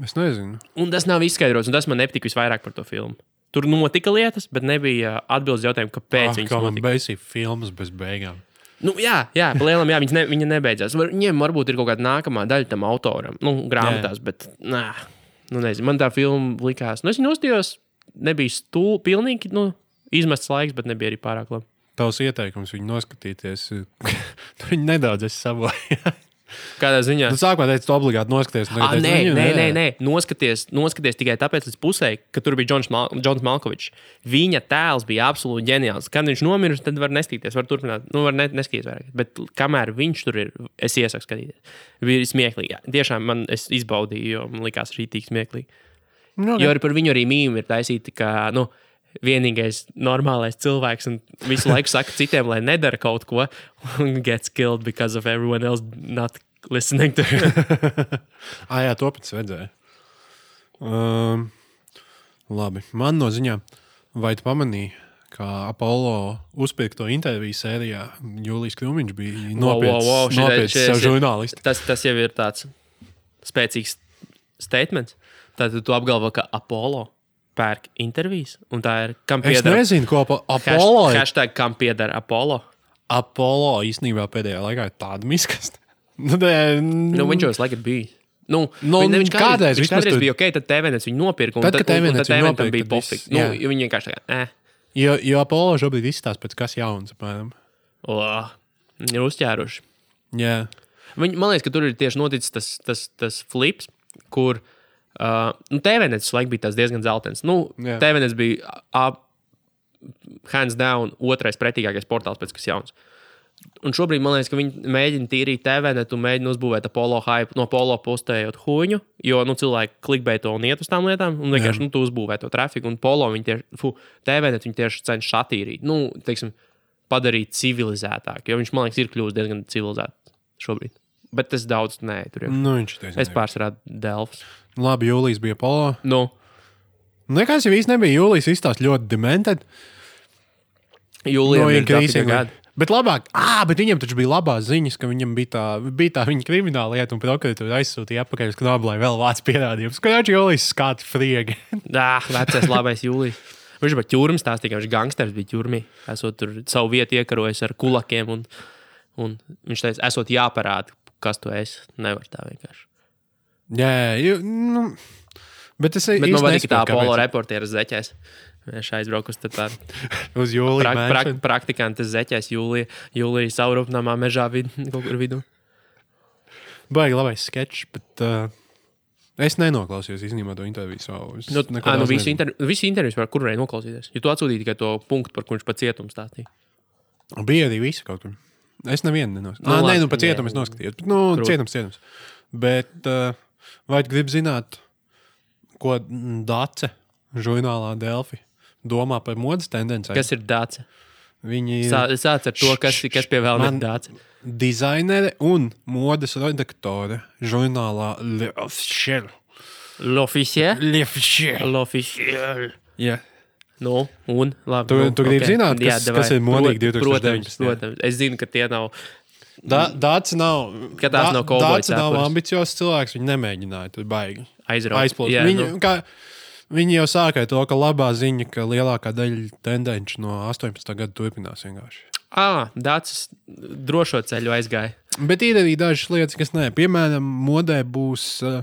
Es nezinu. Un tas nav izskaidrots, un tas man nepatika visvairāk par to filmu. Tur notika lietas, bet nebija atbildes jautājumu, kāpēc Ah, viņas kā man notika. beigsies filmas bez beigām. Nu, jā, jā, palielam, jā, viņas ne, viņa nebeidzās. Var, viņiem varbūt ir kaut kāda nākamā daļa tam autoram, nu, grāmatās, bet, nē, nu, nezinu, man tā filma likās. Nu, es viņu uzstājos, nebija stūlis, pilnīgi, nu, izmests laiks, bet nebija arī pārāk labi. Tavs ieteikums (laughs) viņu noskatīties. Viņi nedaudz savoju. Kādā ziņā? Nu, sākumā teicu, tu obligāti noskaties. un Ah, nē, teicu, nē, "Viņu, nē, nē. Noskaties, noskaties tikai tāpēc, līdz pusē, ka tur bija Džons, Mal Džons Malkovičs. Viņa tēls bija absolūti ģeniāls. Kad viņš nomiris, tad var nestīties, var turpināt. Nu, var ne, neskatīties vairāk. Bet kamēr viņš tur ir, es iesaku skatīties. Bija smieklīgi. Tiešām man es izbaudīju, jo man likās rītīgi smieklīgi. Nu, Jo arī par viņu arī mīmīgi ir taisīti, ka nu, vienīgais normālais cilvēks un visu laiku saka citiem, lai nedara kaut ko, un gets killed because of everyone else not listening to him. Ah, (laughs) jā, to pats redzēju. Um, labi, man no ziņām, vai tu pamanīji, ka Apollo uzpirkto interviju sērijā Jūlijas Krūmiņš bija Wow, wow, wow, šitai- nopietns šitais savu ir- žurnālistu. tas, tas jau ir tāds spēcīgs statements. Tad tu apgalvo, ka Apollo pērk intervijas, un tā ir kam Es pieder nezinu, ko pa Apollo. Hash, hashtag, kam pieder Apollo. Apollo īstenībā pēdējā laikā ir tāda miskasta. (laughs) Nu, Nu, viņš jau visu laiku ir bijis. Nu, Nu, ne, viņš kādreiz viņš kādreiz tur- bija ok, tad TVNets viņu nopirka. un Tad, kad tad viņu nopirka, bija tad pofīgi. Nu, viņi vienkārši tā kā, eh, Jo, jo Apollo šobrīd izstāsta pēc kas jauns. Apmēram. viņi ir uzķēruši. Jā, Viņi, man liekas, ka tur ir tieši noticis tas, tas, tas flips, kur uh, nu, TVNets laikam bija tas diezgan zeltains. Nu. TVNets bija uh, hands down otrais pretīgākais portāls pēc kas jauns. Un šobrīd man liekas, ka viņi mēģina tīrīt TVNet un mēģina uzbūvēt Apollo hype, no Apollo postējot huņu, jo nu, cilvēki klikbēja to un iet uz tām lietām, un vienkārši nu, tu uzbūvē to trafiku, un Polo viņi tieši, fu, TVNet viņi tieši cenšas attīrīt, nu, teiksim, padarīt civilizētāk, jo viņš man liekas ir kļuvis diezgan civilizēts šobrīd. Bet tas daudz nē, tur jau. nu, viņš ir Es pārsvarā Delfs. Labi, Jūlijas bija Apollo. Nu, Nekas jau īsti nebija. Jūlijas izstāsta ļoti demented. Jūlijā No ir trafika gadi. Bet labāk, ah, bet viņam taču bija labās ziņas, ka viņam bija tā, bija tā viņa krimināla lieta, un prokuratūra aizsūtīja atpakaļ uz knabu, lai vēl vāc pierādījumus. Ka viņš Jūlijas skati friegi. (laughs) Dā, vecais labais Jūlijas. Viņš bija ķūrums, stāstīja, ka viņš gangsters bija ķūrmī. Esot tur savu vietu iekarojis ar kulakiem. Un, un viņš teica, esot jāparāda, kas tu esi. Nevar tā vienkārši. Jā, jū, nu, bet es Bet man īsti patīk tā polo reportieris zeķēs. Viņš aizbrauca uz tādu (laughs) uz Jūlijas pra, pra, mansion. praktikantu zeķēs jūlijā, jūlijā saurupnamā mežā vid, (laughs) kaut kur vidū. Baigi labais sketčs, bet uh, es nenoklausījos īstenībā to interviju savu. Es Nu, ā, nu, daudz visi, nezinu. inter, visi intervijas var kur varēja noklausīties. Jo tu atsūtīji tikai to punktu, par viņš pa cietumu stāstīja. Bija arī visi kaut kur. Es nevienu nenoskatījos. Nu, Nu, nē, nu, pa cietumu es noskatījos. Bet, nu, Krūti. cietums, cietums. Bet uh, vai tu gribi zināt, ko Dāce žurnālā Delfi domā par modes tendencēm? Kas ir dāce? Viņi Sā- Sāc ar to, kas, kas pie vēl Man- ir dāce. dizainere un modes redaktore žurnālā. L'officiel. Le Officiel. L'officiel. Yeah. Nu, un labi. Tu- nu, tu gribi zināt, kas- davai. kas ir Protams, 2019, jā. protams. Es zinu, ka tie nav. Da, Dācis nav. Ka tās Da- nav Dācis nav ambiciozs cilvēks. Viņš nemēģināja tur baigi. Aizplūst. Jā, Viņi, nu. kā, viņi jau sāka to, ka labā ziņa, ka lielākā daļa tendenci no 18. gada turpinās vienkārši. Ā, Dācis drošo ceļu aizgāja. Bet ir arī dažas lietas, kas nē. Piemēram, modē būs uh,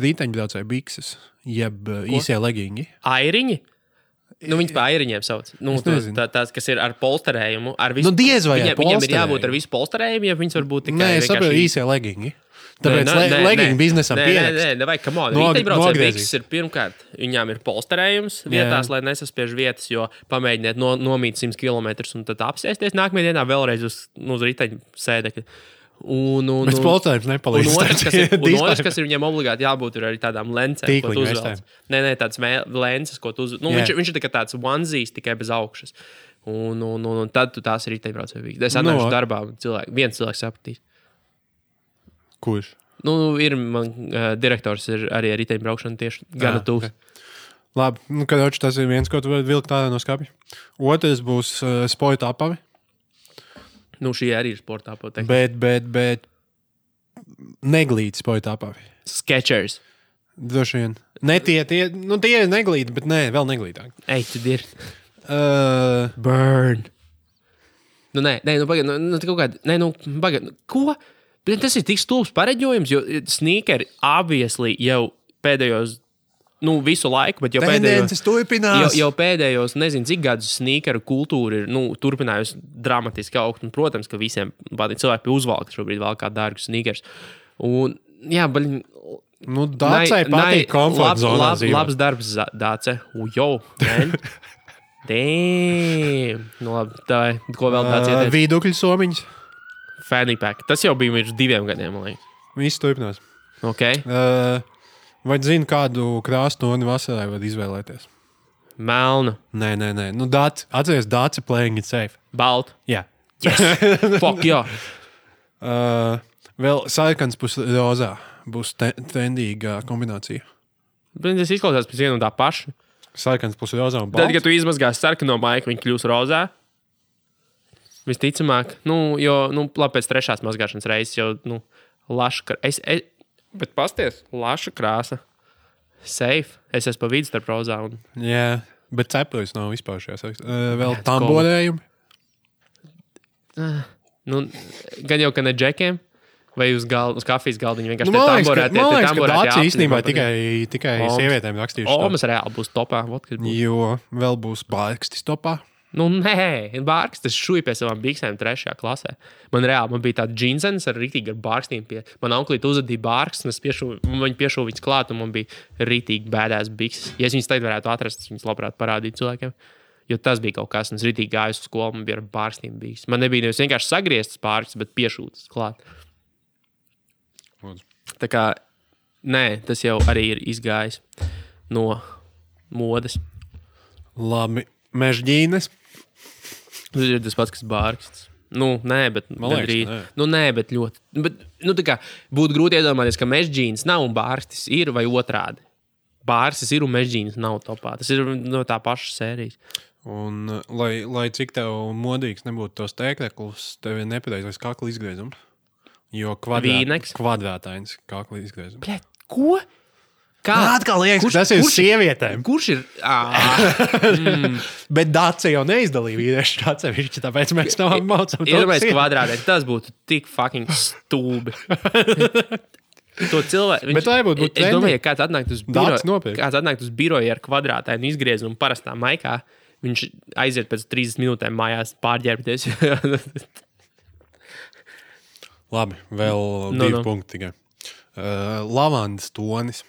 riteņbraucēju bikses, jeb uh, īsie legingi. Airiņi? Nu, viņas par airiņiem sauc. Nu, tā, tās, kas ir ar polsterējumu. Ar visu, Nu, diez vai viņiem, viņiem ir jābūt ar visu polsterējumu, ja viņas var būt tikai Nē, es saprotu, īsie legingi. Tāpēc le, legingu biznesam nē, nē, pierakst. nē, nevajag, kam on. Riteņbraucēju nogriezīs. bikses ir pirmkārt, viņām ir polsterējums vietās, Jā. lai nesaspiež vietas, jo pamēģiniet no, nomīt 100 km un tad apsēsties nākamajā dienā vēlreiz uz, nu, uz riteņu sēdekļa. Un, un, Bet un- polsterējums Un nepalīdz. otrs, kas ir, un otrs, kas ir viņam obligāti jābūt, ir arī tādām lencēm, ko Tīkliņu tu uzvelc. Nē, nē, tādas mē- lences, ko tu uzvelc. Nu, Jā. viņš, viņš ir tikai tāds onezīs, tikai bez augšas. Un, un, un, un tad tu tās ir riteņbraucēji. Es atnākšu No. darbā, un cilvēki, viens cilvēks sapratīs. Kurš? Nu, ir man uh, direktors ir arī ar riteņbraukšanu tieši gana Ah, tuvs. ok. Labi, nu, karoči, tas ir viens, ko tu vari vilkt ārā no skāpja. Otrs būs uh, sporta apavi. Nu, šī arī ir sportā. Pateikt. Bet, bet, bet neglīti sporta apavi. Sketchers. Droši vien. Ne tie, tie, nu, tie ir neglīti, bet nē, vēl neglītāk. Ej, tu dir. Uh, Burn. Nu, nē, nē, nu, pagaid, nu, nu, kaut kāda. Nē, nu, pagaid, nu, ko? Bet tas ir tik stulbs pareģojums, jo sneakeri obviously jau pēdējos, nu, visu laiku, bet jau pēdējos. tendences turpinās. Jau, jau pēdējos, nezinu, cik gadus sneakeru kultūra ir nu, turpinājusi dramatiski augt. Un, protams, ka visiem patīk cilvēki pie uzvalka šobrīd vēl kā dārgus sneakers. Un, jā, bet Nu, Dācai patīk komforta zonā. lab, dzīvot. labs darbs, Dāce. Ujo. Damn. Nu, labi, tā, ko vēl tāds Uh, ir? Vidukļu somiņas. Fanny pack. Tas jau bija pirms diviem gadiem, man liekas. Viss turpinās. Okay. Uh, vai zini, kādu krāstu toni vasarai var izvēlēties? Melnu, Nē, nē, nē. Nu, Dācis, atceries, Dācis playing it safe. baltu. Jā. Yes. (laughs) Fuck, jā. Uh, vēl sarkans pus rozā būs te trendīga kombinācija. Bet tas izklausās pēc viena un tā paša. Sarkans pus rozā un Tad, balts. kad tu izmazgāsi sarkano maiku, viņa kļūs rozā. Visticamāk, nu, jo, nu, labi, pēc trešās mazgāšanas reizes jau, nu, laša krāsa. Es, es, bet pasties, laša krāsa. Safe. Es esmu pa vidu starp rozā un Jā, bet cepures nav vispār šajā sarakstā. Uh, vēl Let's tamborējumi. Nu, gan jau, ka ne džekiem, vai uz, gal, uz kafijas galdiņa vienkārši Nu, tie liekas, ka tamborētie Dācis īstenībā tikai, tikai sievietēm rakstījuši. to. Omas reāli būs topā. Vot, kas būs. Jo vēl būs bārkstis topā. Nu, nē, Bārks tas šūja pie savām biksēm trešajā klasē. Man reāli man bija tāds džinsens ar rītīgi ar bārkstiem. Pie. Man auklīt uzadīja bārks, un es piešuvu, un viņi piešuva viņas klāt, un man bija rītīgi bēdās bikses. Ja es viņas tagad varētu atrast, es viņas labprāt parādītu cilvēkiem. Jo tas bija kaut kas, un es rītīgi gāju uz skolu, man bija ar bārkstiem bijis. Man nebija nevis vienkārši sagrieztas bārks, bet piešūtas klāt. Lūdzu. Tā kā, nē, tas jau arī ir izgājis no modes. Labi, mežģīnes. Tas ir tas pats, kas bārksts. Nu, nē, bet gandrīz. Nu, nē, bet ļoti. Bet, nu, kā būtu grūti iedomāties, ka mežģīns nav un bārstis ir vai otrādi. Bārstis ir un mežģīns nav topā. Tas ir no tā paša sērijas. Un, lai, lai cik tev modīgs nebūtu tos tēkļus, tev ir nepareizais kakla izgriezums. Jo kvadrāt, kvadrātains kakla izgriezums. Ko? Kā? Atkal liekas, Kurš- tas ir kurš- sievietēm. Kurš ir? Ā, (laughs) Bet Dācis jau neizdalīja vīriešu atsevišķi, tāpēc mēs tam mācām. Iedomājieties, kvadrātē. Tas būtu tik fucking stūbi. (laughs) To cilvēku. Bet vai būtu- būtu Es domāju, ja kāds atnāktu uz biroju, kāds atnāktu uz biroju ar kvadrātainu izgriezumu parastā maikā, viņš aiziet pēc 30 minūtēm mājās pārģērbties. Labi, vēl Nu, no, divi nu. no. punkti tikai. Uh, lavandas tonis.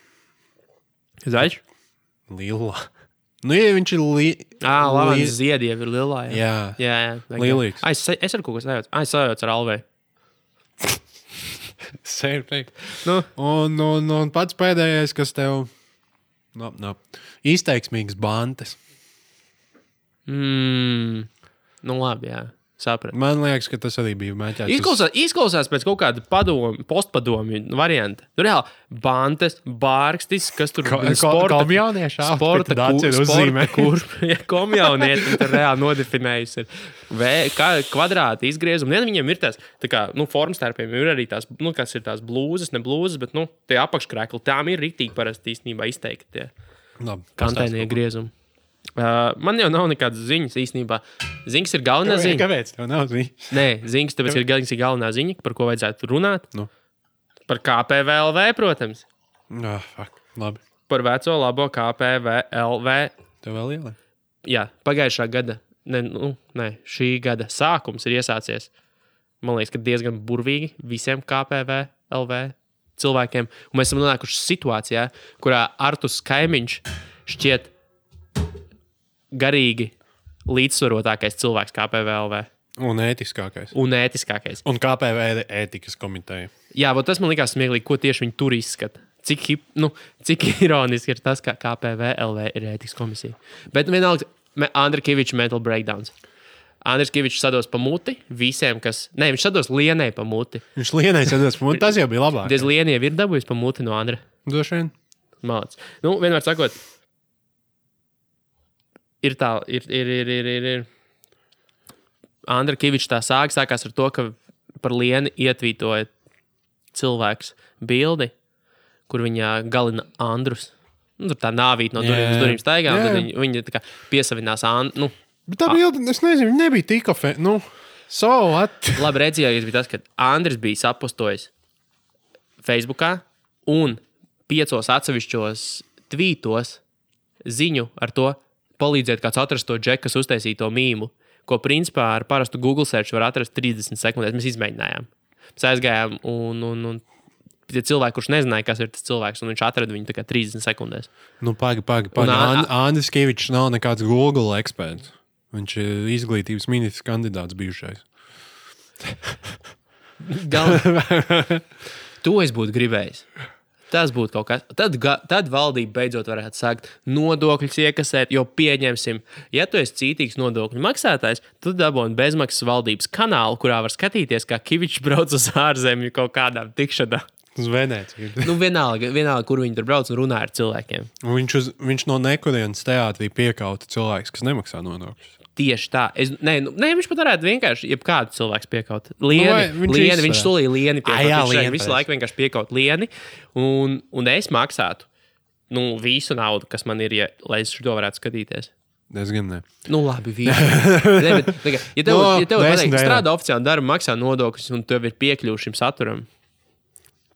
Zaļš? Lila. Nu, ja viņš ir li... Ah, labi. li- Ziedi jau ir lielā. Jā, Jā, jā. jā. Lielīgs. Ai, Es, es ar kaut ko sajaucu. Ai, sajaucu ar Alvei. (laughs) sērfīgi. Nu, Un, un, un pats pēdējais, kas tev no, no. izteiksmīgs bantes. mm, nu labi, jā. Sapratu. Man liekas, ka tas arī bija mēģinājums. Izklausās, izklausās pēc kaut kāda padomu, postpadomju varianta. Nu, reāli, bantes, bārkstis, kas tur bija. ko- komjauniešu outfiti sporta, Dācis uzzīmē. sporta kurp, (laughs) ja komjaunieši tur reāli nodefinējusi. Ir. Vē, kā kvadrāti izgriezumi. Vien viņiem ir tās, tā kā, nu, formstarpiem ir arī tās, nu, kas ir tās blūzes, ne blūzes, bet, nu, tie apakškrēkli, tām ir rītīgi parasti īstenībā izteikti tie kantainie griezumi. Uh, man jau nav nekādas ziņas īstenībā. Ziņas ir galvenā Kāpēc, ziņa. kāpēc tev nav ziņas? Nē, ziņas, tāpēc ir galvenā, galvenā ziņa, par ko vajadzētu runāt. Nu. Par KPVLV, protams. Ah, fuck. Labi. Par veco labo KPVLV. Tev vēl ielai? Jā, pagājušā gada, ne, nu, ne, šī gada sākums ir iesācies. Man liekas, ka diezgan burvīgi visiem KPVLV cilvēkiem. Un mēs esam nonākuši situācijā, kurā Artus Kaimiņš šķiet garīgi līdzsvarotākais cilvēks KPVLV Un ētiskākais. un ētiskākais. Un KPV ētikas komiteja. Jā, tas man likās smieklīgi, ko tieši viņi tur izskata. Cik, hip, nu, cik (laughs) ironiski ir tas, ka KPVLV ir ētikas komisija. Bet vienalga, Andra Kaviča mental breakdowns. Andris Kavičs sados pa muti visiem, kas. Nē, viņš sados lienai pa muti. Viņš lienais atdos, un tas jau bija labāk. Diez lienie ir dabūjis pa muti no Andra. Droši vien. Māc. Nu, vienmēr sakot, ir tā, ir, ir, ir, ir, ir, ir. Andra Kavičs tā sāk, sākās ar to, ka par lieni ietvītoja cilvēks bildi, kur viņa galina Andrus. Nu, tur tā nāvīt no durvīm uz durvīm staigā, un Jā, tad viņa, viņa piesavinās Andru. Nu, Bet tā bilde, es nezinu, viņa nebija tik ofe... Nu, so what? (laughs) labi redzējis, bija tas, ka Andris bija sapostojis Facebookā un piecos atsevišķos tvītos ziņu ar to, palīdziet kāds atrast to džeku, kas uztaisīja to mīmu, ko principā ar parastu Google search var atrast 30 sekundēs. Mēs izmēģinājām. Mēs aizgājām un, un, un tie cilvēki, kurš nezināja, kas ir tas cilvēks, un viņš atrada viņu tā kā 30 sekundēs. Nu, pagi. Ā- An Andris Kavičs nav nekāds Google eksperts. Viņš ir izglītības ministrs kandidāts bijušais. Galvenais, (laughs) to es būtu gribējis. Tas būtu kaut kas. Tad, ga- tad valdība beidzot varētu sākt nodokļus iekasēt, jo pieņemsim, ja tu esi cītīgs nodokļu maksātājs, tad dabūji bezmaksas valdības kanālu, kurā var skatīties, kā Kavičs brauc uz ārzemju kaut kādām tikšanām. Uz Venēciju. Nu, vienalga, vienalga, kur viņi tur brauc un runā ar cilvēkiem. Viņš, uz, viņš no nekurienes teātrī piekauta cilvēks, kas nemaksā nodokļus. Tieši tā. Es, nē, nu, nē, viņš pat varētu vienkārši jebkādu cilvēku piekaut. Lieni, nu, viņš lieni, viņš solīja lieni. Piekaut. Ai, jā, viņš lieni visu laiku vienkārši piekaut lieni. Un, un es maksātu nu, visu naudu, kas man ir, ja, lai es to varētu skatīties. Es gan ne. Nu, labi, (laughs) kā, ja tev, No, ja tev eiro. strādā oficiāli darbu, maksā nodokļus, un tev ir piekļuvis šim saturam,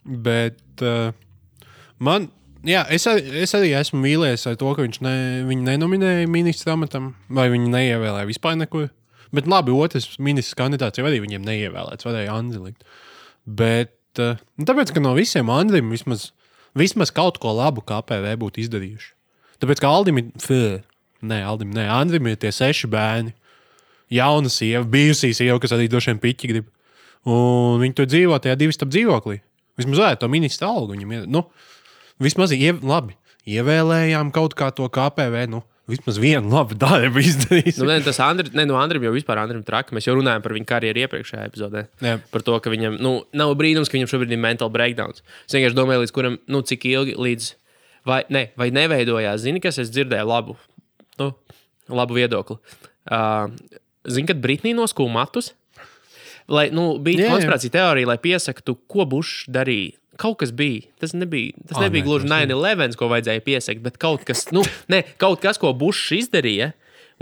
Bet uh, man, jā, es, es arī esmu vīlies ar to, ka viņš ne, viņu nenominēja ministra amatam, vai viņi neievēlēja vispār nekur. Bet labi, otrs ministrs kandidāts jau arī viņiem neievēlēts, varēja Anzelikt. Bet uh, nu, tāpēc, ka no visiem Andriem vismaz, vismaz kaut ko labu KPV būtu izdarījuši. Tāpēc, ka Aldim ir, fē, nē, Aldim, nē, Andrim ir tie seši bērni. Jauna sieva, bijusī sieva, kas arī droši vien piķi grib. Un viņi tur dzīvo tajā divu stāvu dzīvoklī. Vismaz varētu to ministra algu viņam iedot. Nu, vismaz iev, labi, ievēlējām kaut kā to KPV. Nu, vismaz vienu labu darbu izdarījis. Nu, ne, tas Andri, ne, no Andrim jau vispār Andrim traki. Mēs jau runājām par viņa karjeru iepriekšējā epizodē. Jā. Par to, ka viņam nu, nav brīnums, ka viņam šobrīd ir mental breakdowns. Es vienkārši domāju, līdz kuram, nu, cik ilgi līdz. Vai, ne, vai neveidojās, zini, kas es dzirdēju labu, nu, labu viedokli. Uh, zini, kad Britnija noskūja matus. Lai, nu, bija konspirācija teorija, lai piesaktu, ko Bušs darīja. Kaut kas bija. Tas nebija, tas Ā, nebija nē, gluži tas nebija. 9-11, ko vajadzēja piesakt, bet kaut kas, nu, ne, kaut kas ko Bušs izdarīja.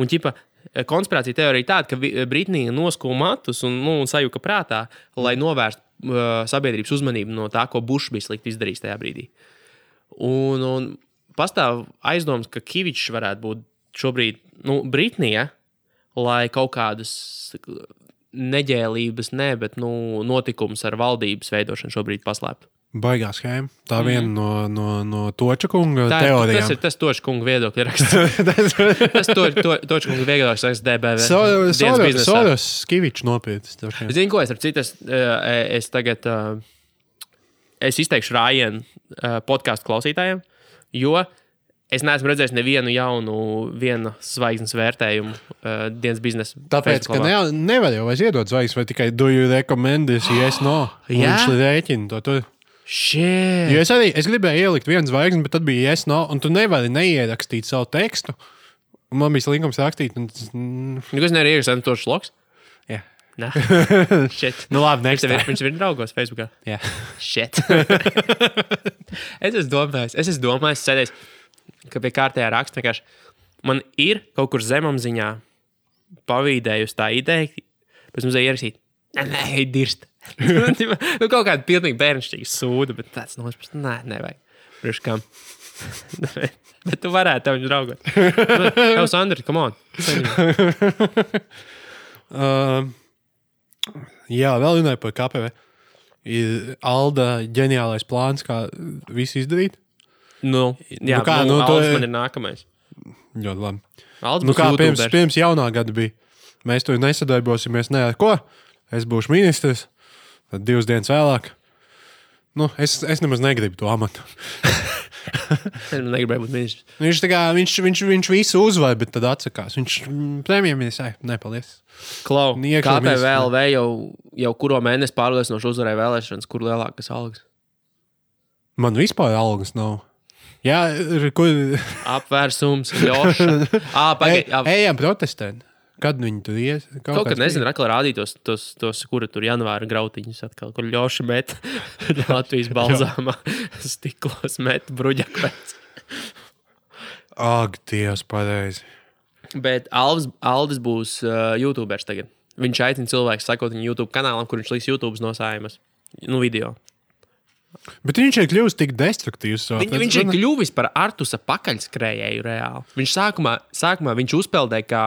Un, ķipa, konspirācija teorija tāda, ka Vi- Britnija noskūja matus un, nu, un sajuka prātā, lai novērstu uh, sabiedrības uzmanību no tā, ko Bušs bija slikti izdarījis tajā brīdī. Un, un pastāv aizdoms, ka Kavičs varētu būt šobrīd nu, Britnija, lai kaut kādas neģēlības, ne, bet nu, notikums ar valdības veidošanu šobrīd paslēptu. Baigā schēma. Tā viena no, no, no Toča kunga Tā ir, tas teorijām. ir tas točs kunga viedokļa raksts. (laughs) tas to, to, točs kunga viedokļa raksts DBV. Soros, biznesā. Soros Skivičs nopietns. Zini, ko es ar citu, es, eh, es tagad eh, es izteikšu rājienu eh, podkāstu klausītājiem, jo Es neesmu redzējis nevienu jaunu, viena zvaigznes vērtējumu uh, dienas biznesa. Tāpēc, ka ne, nevar jau vairs iedot zvaigznes, vai tikai do you recommend this, yes, no. Jā? Viņš rēķina to tur. Šie. Jo es arī es gribēju ielikt vienu zvaigzni, bet tad bija yes, no, un tu nevari neierakstīt savu tekstu. Un man bija slinkums rakstīt, un tas. Mm, Nu, kas nevar ierakstīt to šloks? jā. Nē. (laughs) Nu, labi, Viņš tev ir, viņš ir draugos Facebookā. Jā. Šeit. (laughs) es esmu domājis, es esmu domājis, sēdējis, ka pie kārtējā raksta vienkārši man ir kaut kur zemapziņā pavīdējusi tā ideja, pēc tam ierakstīt. Nē, nē, dirst. Nu, kaut kāda pilnīgi bērnišķīga sūda, bet tāds nošķirs. Nē, nevajag. Priekš kam? (laughs) bet tu varētu, tev viņš draugos. Tev, Sandra, come on. Uh, jā, vēl runāju par KPV. Ir Alda ģeniālais plāns, kā visu izdarīt. Nu, jā, Nu kā, nu, nu, nu, ir- man ir nākamais. Ļoti labi. Aldis Nu, kā pirms, pirms jaunā gada bija. Mēs tur nesadarbosimies ne ar ko. Es būšu ministrs, tad divas dienas vēlāk. Nu, es, es nemaz negribu to amatu. (laughs) Negribēju būt ministrs. Viņš, tā kā, viņš, viņš, viņš visu uzvar, bet tad atsakās. Viņš premjerministrs, nepaldies. Klau, Iekšā KPV ministrs. LV jau, jau kuro mēnesi pārliecinoši uzvarēja vēlēšanas, kur lielākas algas. Man vispār algas nav. Jā, ir- kur. Apvērsums, joša. (laughs) Ā, Ej, pagaid, ejam protestēt. Kad viņi tur ies? Kaut kad kāds nezinu, atkal rādīt tos, tos, tos kura tur janvāra grautiņus, atkal, kur ļoši met (laughs) Latvijas balzāmā (laughs) stiklos met bruģakvets. Ak, Dievs, pareizi. Bet Alvis, Aldis būs uh, YouTuberis tagad. Viņš aicina cilvēku sekot viņa YouTube kanālam, kur viņš liks YouTube nosājumus. Nu, video. Bet viņš ir kļuvis tik destruktīvs. Viņ, viņš ir kļuvis par Artusa pakaļskrējēju reāli. Viņš sākumā, sākumā viņš uzpeldēja kā,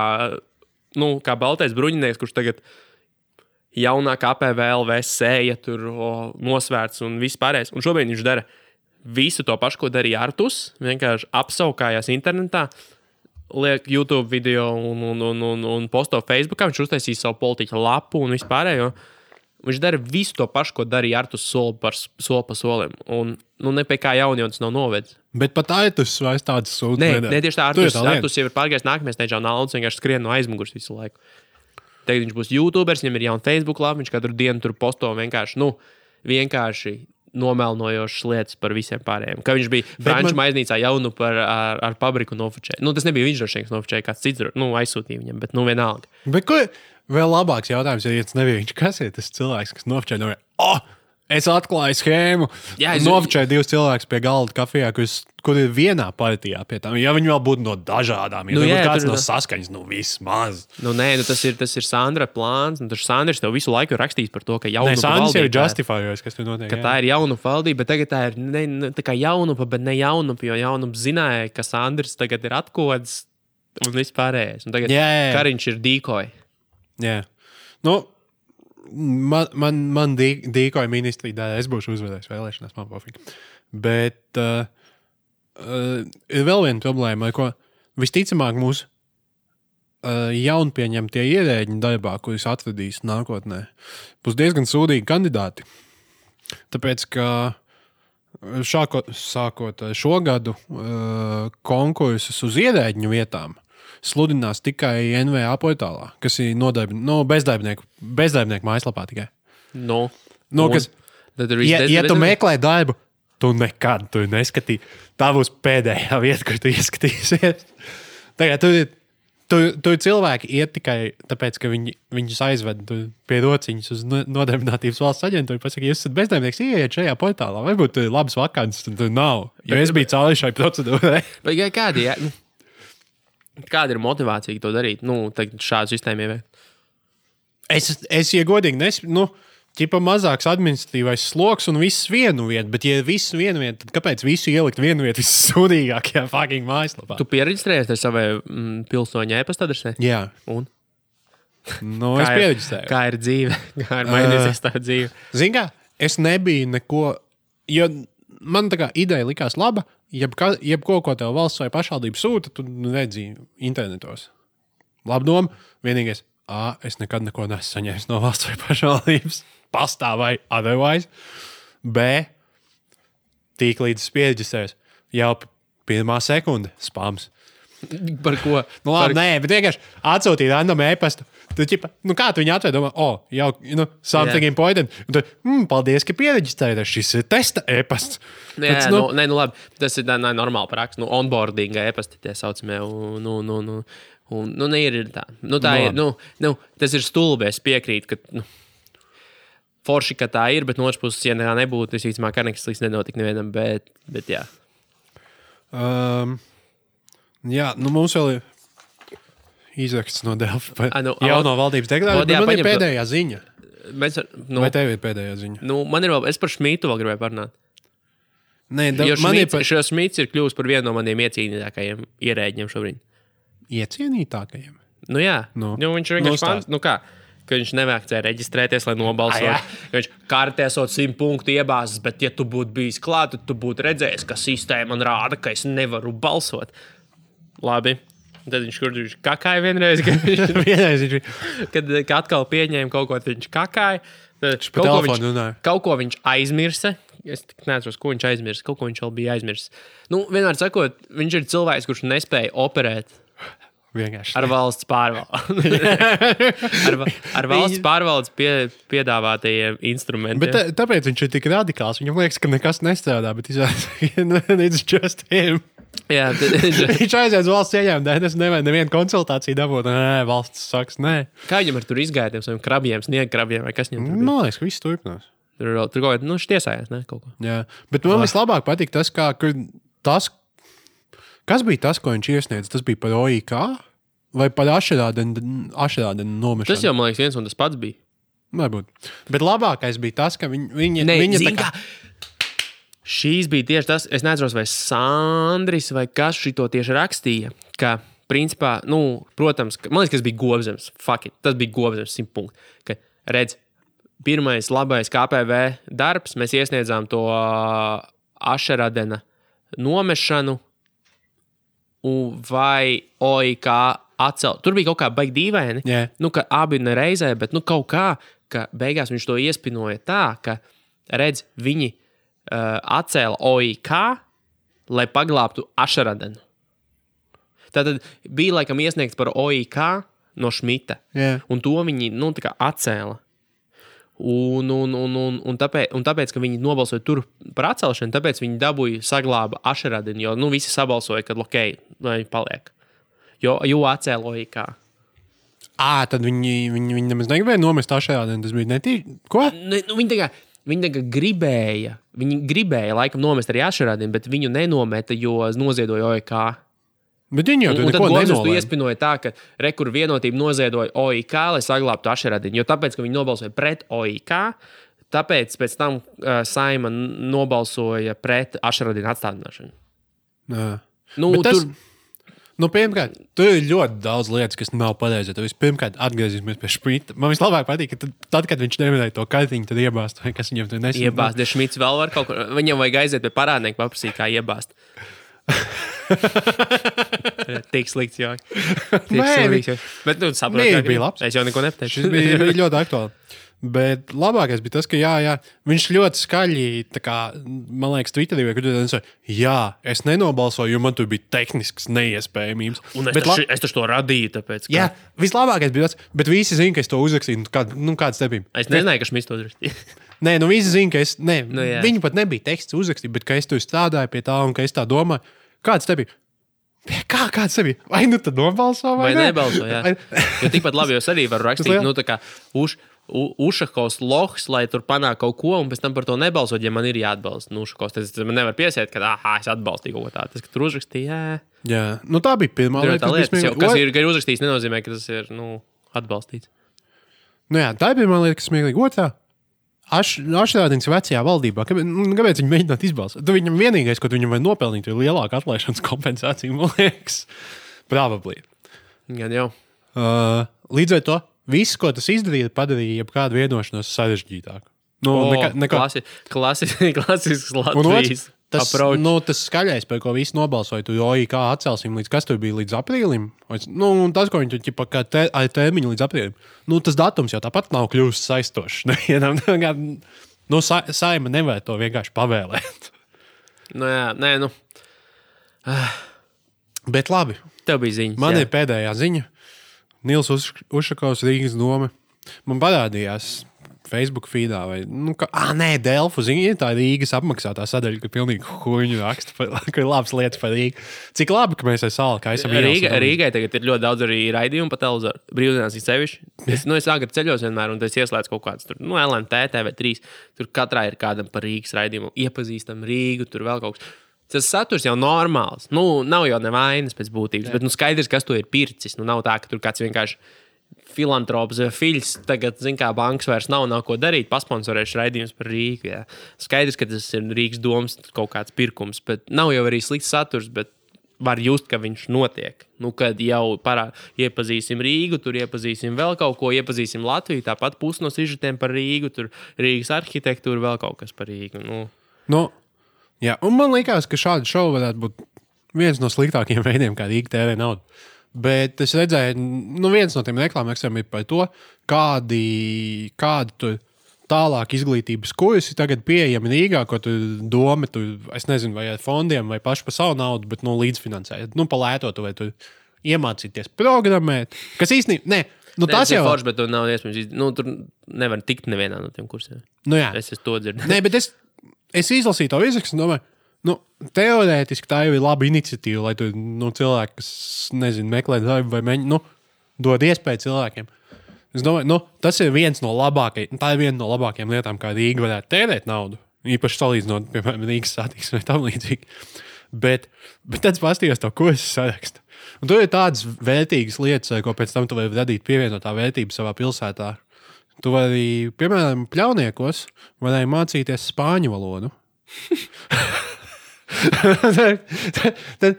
nu, kā baltais bruņinieks, kurš tagad jaunākā APVLV sēja tur o, nosvērts un viss pārējais. Un šobrīd viņš dara visu to pašu, ko darīja Artus. Vienkārši apsaukājās internetā. Liek YouTube video un, un, un, un, un posto Facebookā. Viņš uztaisīja savu politiķu lapu un vispārējo. Viņš dara visu to pašu, ko darīja Artus soli, par, soli pa solim. Un nu, ne pie kā jauna jau tas nav novedis. Bet pat Aitus vairs tādas sūdzības Nē, nedara. nē, tieši tā, Artus, lieta. Artus jau ir pārgājis nākamajā steigā, un Alans vienkārši skrien no aizmugures visu laiku. Tagad viņš būs YouTuberis, viņam ir jauna Facebook lapa, viņš katru dienu tur posto vienkārši, nu, vienkārši nomelnojošas lietas par visiem pārējiem. Ka viņš bija Frančijas man- maiznīcā jaunu par, ar, ar fabriku nofočēju. Nu, tas nebija viņš droši vien, nofočēja, kāds cits nu, aizsūtīja viņam, bet nu vienalga. Bet ko vēl labāks jautājums, ja tas nebija viņš? Kas ir tas cilvēks, kas nofčēja no oh, es atklāju schēmu. Jā, es- Nofčēju divus cilvēkus pie galda kafijā, kas, kur ir vienā partijā pie tām. Ja viņi vēl būtu no dažādām, ja Nu, jā, kāds no saskaņas, nu vismaz. Nu, nē, nu, tas, ir, tas ir Sandra plāns. Nu, tas Sandrs tev visu laiku ir rakstījis par to, ka jaunu Nē, Sandrs jau ir justifikējis, kas tur notiek. ka jā. tā ir jauna valdība, bet tagad tā ir ne, tā kā jaunupa, bet ne jaunupa, jo jaunupa zināja, ka Sandrs tagad ir atkods un vispārējais. Un tagad Jā, jā. Kariņš ir dīkoji. Jā. Nu, man, man, man dī- dīkoja ministrija dēļ, es būšu uzvarējis vēlēšanās, man pofīgi. Bet uh, uh, ir vēl viena problēma, ko visticamāk mūsu uh, jaunpieņemtie ierēģi darbā, kurus atvedīs nākotnē, būs diezgan sūdīgi kandidāti. Tāpēc, ka šākot, sākot šo gadu uh, konkursus uz ierēģiņu vietām sludinās tikai NVA portālā, kas ir nodarbi, no, bezdarbnieku, bezdarbnieku mājaslapā tikai. Nu, Nu, un kas- tad ir Ja, ja tu meklē darbu, tu nekad to neskatīsi. Tā būs pēdējā vieta, kur tu ieskatīsies. (laughs) Tagad tur ir. Tur, tur cilvēki iet tikai tāpēc, ka viņi, viņus aizved pie rociņas uz no- nodarbinātības valsts aģentūru. Pasaka, jūs esat bezdarbnieks, ieiet šajā portālā. Varbūt tur ir labs vakants, un tur nav. Jo es biju cauri šai procedūrai. (laughs) Kā- kādi, ja, nu, kāda ir motivācija to darīt? Nu, šādu sistēmu ieviest. Es, es ja godīgi nesaprotu, nu, ķipa mazāks administratīvais sloks un viss vienu vietu. Bet, ja viss vienu vietu, tad kāpēc visu ielikt vienu vietu vissūdīgākajā fucking mājaslapā? Tu pierakstējies ar savai mm, pilsoņa e-pasta adresē? Jā, Un? nu, es ir, pieredzēju. kā ir dzīve? (laughs) Kā ir mainījusies tā dzīve? Zini, kā es nebiju neko. Jo man tā kā ideja likās laba. Jebka, jebko, ko tev valsts vai pašvaldība sūta, tu redzi internetos. Labi doma. Vienīgais, A, es nekad neko neesmu saņēmis no valsts vai pašvaldības. (laughs) Pastāv vai otherwise. B, tīk līdz spieģisēs. Jau pirmā sekunde spams. Par ko? Nu, labi, nē, bet vienkārši atsūtīt random e-pastu. Tu, ķipa, nu kā tu viņu atvērt? Domā, oh, jau nu, something Jā. important. Un tu, mm, paldies, ka pieregistrējies. Šis ir testa e-pasts. Jā, Tāds, nu, nē, nu labi. Tas ir tā normāla praksa. Nu, onboarding, e-pasta tie saucamie. Nu, nu, nu, un, nu, ne, ir, ir tā. Nu, tā Nu, ir. Nu, nu, tas ir stulbi. Es piekrītu, ka. Nu, Forši, ka tā ir, bet no otras puses, ja tā nebūtu, es īstenībā nekas slikts nenotika nevienam. Bet, bet jā, Um, jā, nu mums vēl ir izraksts no Delfa par Ai, nu, jauno valdības bet Man ir paņem to- pēdējā ziņa. mēs nu, Vai tev ir pēdējā ziņa? nu, man ir vēl, es par Šmītu vēl gribēju parunāt. Nē, da, Jo ir Šmīts, par šis Šmīts ir kļuvis par vienu no maniem iecīnītākajiem ierēģiem šobrīd. iecienītākajiem. Nu, jā, Nu. nu, viņš ir Nu, vienkārši stāst. pants. Nu, kā? Ka viņš nevācēja reģistrēties, lai nobalsotu. Viņš kārtē esot simt punktu iebāzis, bet, ja tu būtu bijis klāt, tad tu būtu redzējis, ka sistēma man rāda, ka es nevaru balsot. Labi. Tad viņš kur viņš kakāja vienreiz, kad, viņš, (laughs) Vienreiz viņš kad, kad atkal pieņēma kaut ko, tad viņš kakāja. Pa kaut, ko viņš, runāja. kaut ko viņš aizmirsa. Es neatceros, ko viņš aizmirsa. Kaut ko viņš vēl bija aizmirsis. Nu, vienmēr sakot, viņš ir cilvēks, kurš nespēja operēt vienkārši. ar valsts pārvaldi. (laughs) ar, ar valsts pārvaldes pie, piedāvātajiem instrumentiem. Bet tā, tāpēc viņš ir tik radikāls. Viņam liekas, ka nekas nestrādā, bet it's (laughs) just him. Jā, (laughs) tad, viņš- aizies uz valsts ieņēmumu dēļ, es nevaru nevienu konsultāciju dabūt. Nē, valsts saka, nē. kā viņam ar tur izgāja tiem saviem krabiem, sniegkrabiem vai kas viņam tur? Man liekas, ka viss turpinās. Tur, tur kaut kā, nu, tiesājās, ne, kaut ko. Jā, bet man vislabāk patīk tas, kā, tas, kas bija tas, ko viņš iesniedza. Tas bija par OIK vai par ašerādenu nomešanu. Tas jau, man liekas, viens un tas pats bija. Varbūt. Bet labākais bija tas, ka viņi, viņi, Nē, viņa zini tā kā, Šīs bija tieši tas, es neatceros, vai Sandris vai kas šito tieši rakstīja. Ka, principā, nu, protams, ka, man liekas, tas bija it, tas bija gobzems, simt punkti. Ka, redz, pirmais labais KPV darbs, mēs iesniedzām to uh, Ašeradena nomešanu, vai OIK atcelt. Tur bija kaut kā baigi dīvaini. Jā. Nu, ka abi ne reizē, bet nu, kaut kā, ka beigās viņš to iespinoja tā, ka, redz, viņi uh, atcēla OIK, lai paglābtu Ašeradenu. Tātad bija laikam iesniegts par OIK no Šmita. Jā. Un to viņi nu, atcēla. Un, un, un, un, un, tāpēc, un tāpēc, ka viņi nobalsoja tur par atcelšanu, tāpēc viņi dabūja saglāba Ašeradinu. Jo nu, visi sabalsoja, ka ok, lai paliek. Jo, jo atcēla OIK. Ā, tad viņi, viņi, viņi nemaz negribēja nomest ašerādenu. Tas bija netīši. Ko? Nu, nu, viņi, kā, viņi kā gribēja, viņi gribēja laikam nomest arī Ašeradinu, bet viņu nenometa, jo noziedoja OIK. Bet viņi jau to nenolēma. iespinoja tā, ka rekur vienotība noziedoja OIK, lai saglabātu Ašeradinu. Jo tāpēc, ka viņi nobalsoja pret OIK, tāpēc pēc tam uh, Saima nobalsoja pret Ašeradinu atstādināšanu. Jā. Nu, Bet tas, tur, nu, pirmkārt, tur ir ļoti daudz lietas, kas nav pareizi. Vispirms atgriezīsimies pie šprita. Man vislabāk patīk, ka tad, tad kad viņš neminēja to kartiņu, tad iebāzt, kas viņam tur nesīja. iebāzt, ja Šmits vēl var kaut ko. Viņam vajag aiziet pie parādnieka, paprasīt, kā iebāzt. (laughs) (laughs) Tik slikts, (laughs) Nē, joks. Bet, nu, saprotu, Nē, kā bija labs. Es jau neko nepateicu. Šis bija, (laughs) bija ļoti aktuāls. Bet labākais bija tas, ka jā, jā, viņš ļoti skaļi, tā kā, man liekas, Twitterī vai kur tur teica, jā, es nenobalsoju, jo man tur bija tehnisks neiespējamības. Un es, bet, taču, es taču to radīju, tāpēc, ka jā, vislabākais bija tas, bet visi zina, ka es to uzrakstīju. Nu, kā, nu, kāds te bija? es nezināju, ka Šmits to darīja. Nē, nu visi zina, ka es, ne, Nu, jā. viņi pat nebija teksts uzrakstīts, bet ka es tur strādāju pie tā un ka es tā domāju. Kāds te bija? Kā, kāds bija? Vai nu tad nobalso vai, Vai ne? nebalso? Jā. Jo tikpat labi es arī varu rakstīt, nu, tā kā už, u, Ušakovs lohs, lai tur panāktu kaut ko, un pēc tam par to nebalsot, ja man ir jāatbalsta. Nu, Ušakovs, tas man nevar piesiet, ka, ah, es atbalstīju kaut ko tādu. Tas, ka tur uzrakstīja, jā. Jā, nu tā bija pirmā lieta, tā kas lieta, kas, jau, kas ir, ka ir uzrakstījis, nenozīmē, ka tas ir, nu, atbalstīts. Nu, jā, tā bija pirmā lieta, kas smieklīga. Otrā. Ašrādījums vecajā valdībā. Kāpēc, nu, kāpēc viņi mēģinātu izbalsot? Tu viņam vienīgais, ko viņam var nopelnīt, ir lielāka atlaišanas (laughs) kompensācija, man liekas. Probably. Gan jau. Uh, līdz ar to viss, ko tas izdarīja, padarīja jebkādu vienošanos sarežģītāku. Nu, O, nekā, nekā, klasi, klasi, (laughs) klasisks Latvijas tas, approach. nu, tas skaļais, par ko visi nobalsoja, tu jau kā atcelsim, līdz kas tur bija līdz aprīlim. Nu, tas, ko viņi tur ķipa, kā te, termiņu līdz aprīlim, nu, tas datums jau tāpat nav kļuvis saistošs. (laughs) Nu, sa, saima nevar to vienkārši pavēlēt. (laughs) Nu, jā, nē, nu. Bet labi, Tev bija ziņa. man ir pēdējā ziņa. Nils Ušakovs, Rīgas doma. Man parādījās Facebook feedā, vai, nu, ka, ah, nē, Delfu ziņa, tā Rīgas apmaksātā sadaļa, ka pilnīgi huņu raksta, ka ir (laughs) labas lietas par Rīgu. Cik labi, ka mēs esam salā, ka esam Rīga, Rīgai tagad ir ļoti daudz arī raidījumu pa televizoru. Brīvdienās ir sevišķi. Es, nu, es agri ceļos vienmēr, un es ieslēdzu kaut kādas, tur, nu, LNT, TV3. Tur katrā ir kādam par Rīgas raidījumu. Iepazīstam Rīgu, tur vēl kaut kas. Tas saturs jau normāls. Nu, nav jau nevainas pēc būtības, bet nu, skaidrs, kas to ir pircis. Nu, nav tā, ka tur kāds vienkārši filantrops fiļs. Tagad, zin, kā bankas vairs nav, nav ko darīt. Pasponsorēšu raidījumus par Rīgu. Jā. Skaidrs, ka tas ir Rīgas domas kaut kāds pirkums, bet nav jau arī slikts saturs. Bet var just, ka viņš notiek. Nu, kad jau parā, iepazīsim Rīgu, tur iepazīsim vēl kaut ko, iepazīsim Latviju. Tāpat pusi no sižetiem par Rīgu, tur Rīgas arhitektūra, vēl kaut kas par Rīgu. Nu, Nu, jā, un man liekas, ka šāda šova varētu būt viens no sliktākajiem veidiem, kā Rīga tērē naudu. Bet es redzēju, nu, viens no tiem reklāmiem ir par to, kādi, kādi tur tālāk izglītības kursi tagad pieejami Rīgā, ko tu domā, tu, es nezinu, vai ar fondiem, vai paši par savu naudu, bet nu, līdzfinansējot, nu, palētot, vai tu iemācīties programmēt. Kas īstenībā, nu, ne, tas ir jau forši, bet to nav iespējams. Nu, tur nevar tikt nevienā no tiem kursiem. nu, jā. Es esmu to dzirdējis. Nē, bet es, es izlasīju to izrakstu un domāju, nu, teorētiski tā jau ir laba iniciatīva, lai tu nu, cilvēki, kas nezinu, meklē darbu vai mēģina, nu, dod iespēju cilvēkiem. Es domāju, nu, tas ir viens no labākajiem, tā ir viena no labākajām lietām, kā Rīga varētu tērēt naudu. Īpaši salīdzinot, piemēram, Rīgas satiksmi vai tam līdzīgi. Bet, bet tad paskatījos to kursu sarakstu. Un tur ir tādas vērtīgas lietas, ko pēc tam tu vari radīt pievienotā vērtība savā pilsētā. Tu vari, piemēram, pļauniekos, varēja mācīties spāņu valodu. (laughs) tad,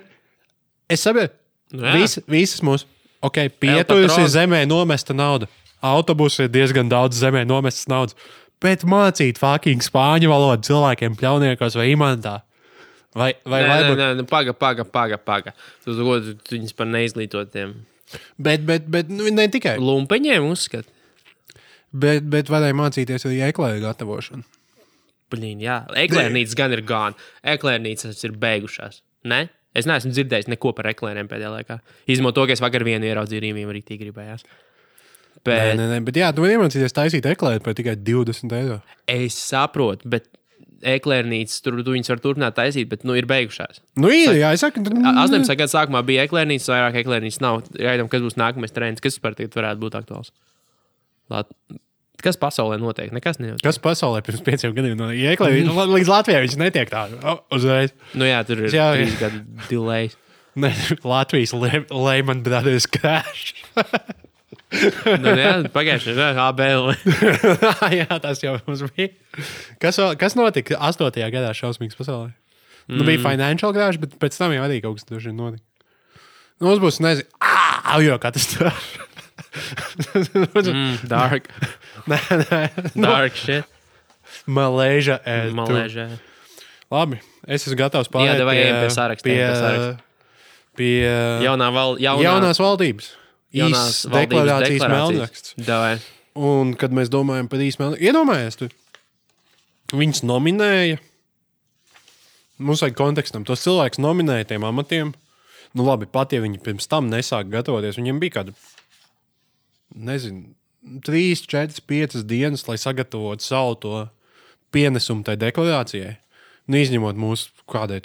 es saprotu, vis, visas mūsu okay, pieturas ir zemē nomesta nauda. Autobusu ir diezgan daudz zemē nomestas naudas. Bet mācīt fucking spāņu valodu cilvēkiem pļauniekos vai imantā. Vai, vai Nē, nē, varbūt- nē, nu, paga, paga, paga. paga. Tu godu viņus par neizglītotiem Bet, bet, bet nu, ne tikai. lumpeņiem uzskati. Bet, bet varēja mācīties arī eklēju gatavošanu. Blīn, jā, eklērnīcas gan ir gāna. Eklērnīcas ir beigušās. Ne? Es neesmu dzirdējis neko par eklēriem pēdējā laikā. Izņemot to, ka es vakar vienu ieraudzīju Rīgā, arī tī gribējās. Nē, Bet nē, nē, bet jā, tu vari iemācīties taisīt eklēju par tikai 20 eiro. es saprotu, bet eklērnīcas tur tu viņas var turpināt taisīt, bet nu ir beigušās. Nu, ir, jā, es saku, tad, 18. gada sākumā bija eklērnīcas, vairāk eklērnīcas nav. Gaidām, kas būs nākamais trends, kas par tagad varētu būt aktuāls. Lat... Kas pasaulē notiek? Nekas nenotiek. kas pasaulē pirms pieciem gadiem no eklējas? Līdz Latvijai viņš netiek tādu o, uzreiz. Nu jā, tur ir Jā, trīs gadu delay. Ne, (laughs) Latvijas Le- Lehman Brothers crash. Nu, jā, pagājušajā gadā ABL. (laughs) jā, tas jau mums bija. Kas, kas notika 8. gadā šausmīgas pasaulē? Mm. Nu, bija financial crash, bet pēc tam jau arī kaut kas tur notika. Nu, mums būs, nezinu, avio katastrofa. Mm, dark, nē, (laughs) nē, dark shit. Malēža. Malēžā. Labi, es esmu gatavs Jā, pārēt davai ejam pie saraksta, Pie, pie saraksta. pie Jaunā val, jaunā, jaunās valdības. jaunās valdības deklarācijas melnraksts. Davai. Un, kad mēs domājam par īstenībā, iedomājies, tu viņus nominēja. Mums vajag kontekstam. Tos cilvēkus nominēja tiem amatiem. Nu, labi, pat ja viņi pirms tam nesāka gatavoties, viņiem bija kāda, nezinu, 3, 4, 5 dienas, lai sagatavotu savu to pienesumu tai deklarācijai. Nu, izņemot mūsu kādai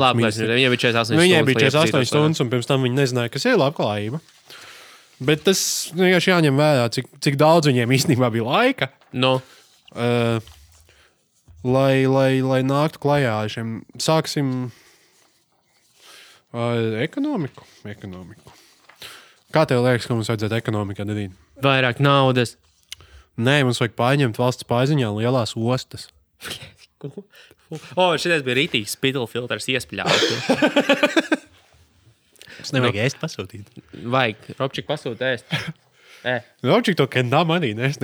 Labi, ministrijai. viņiem bija 48 Nu, Viņai bija lai 48 iepazītos stundas, un pirms tam viņi nezināja, kas ir labklājība. Bet tas vienkārši jāņem vērā, cik, cik daudz viņiem īstenībā bija laika, ar- Nu, uh, lai, lai, lai nāktu klajā ar šiem. Sāksim ar ekonomiku. ekonomiku. Kā tev liekas, ko mums vajadzētu ekonomikā darīt? vairāk naudas. Nē, mums vajag pārņemt valsts pārziņā lielās ostas. (laughs) O, šis bija rītīgs spidla filtrs iespļauts. (laughs) Tas nevajag ēst pasūtīt. Vajag, Robčik pasūta ēst. (laughs) E, Raučik to kendām arī nes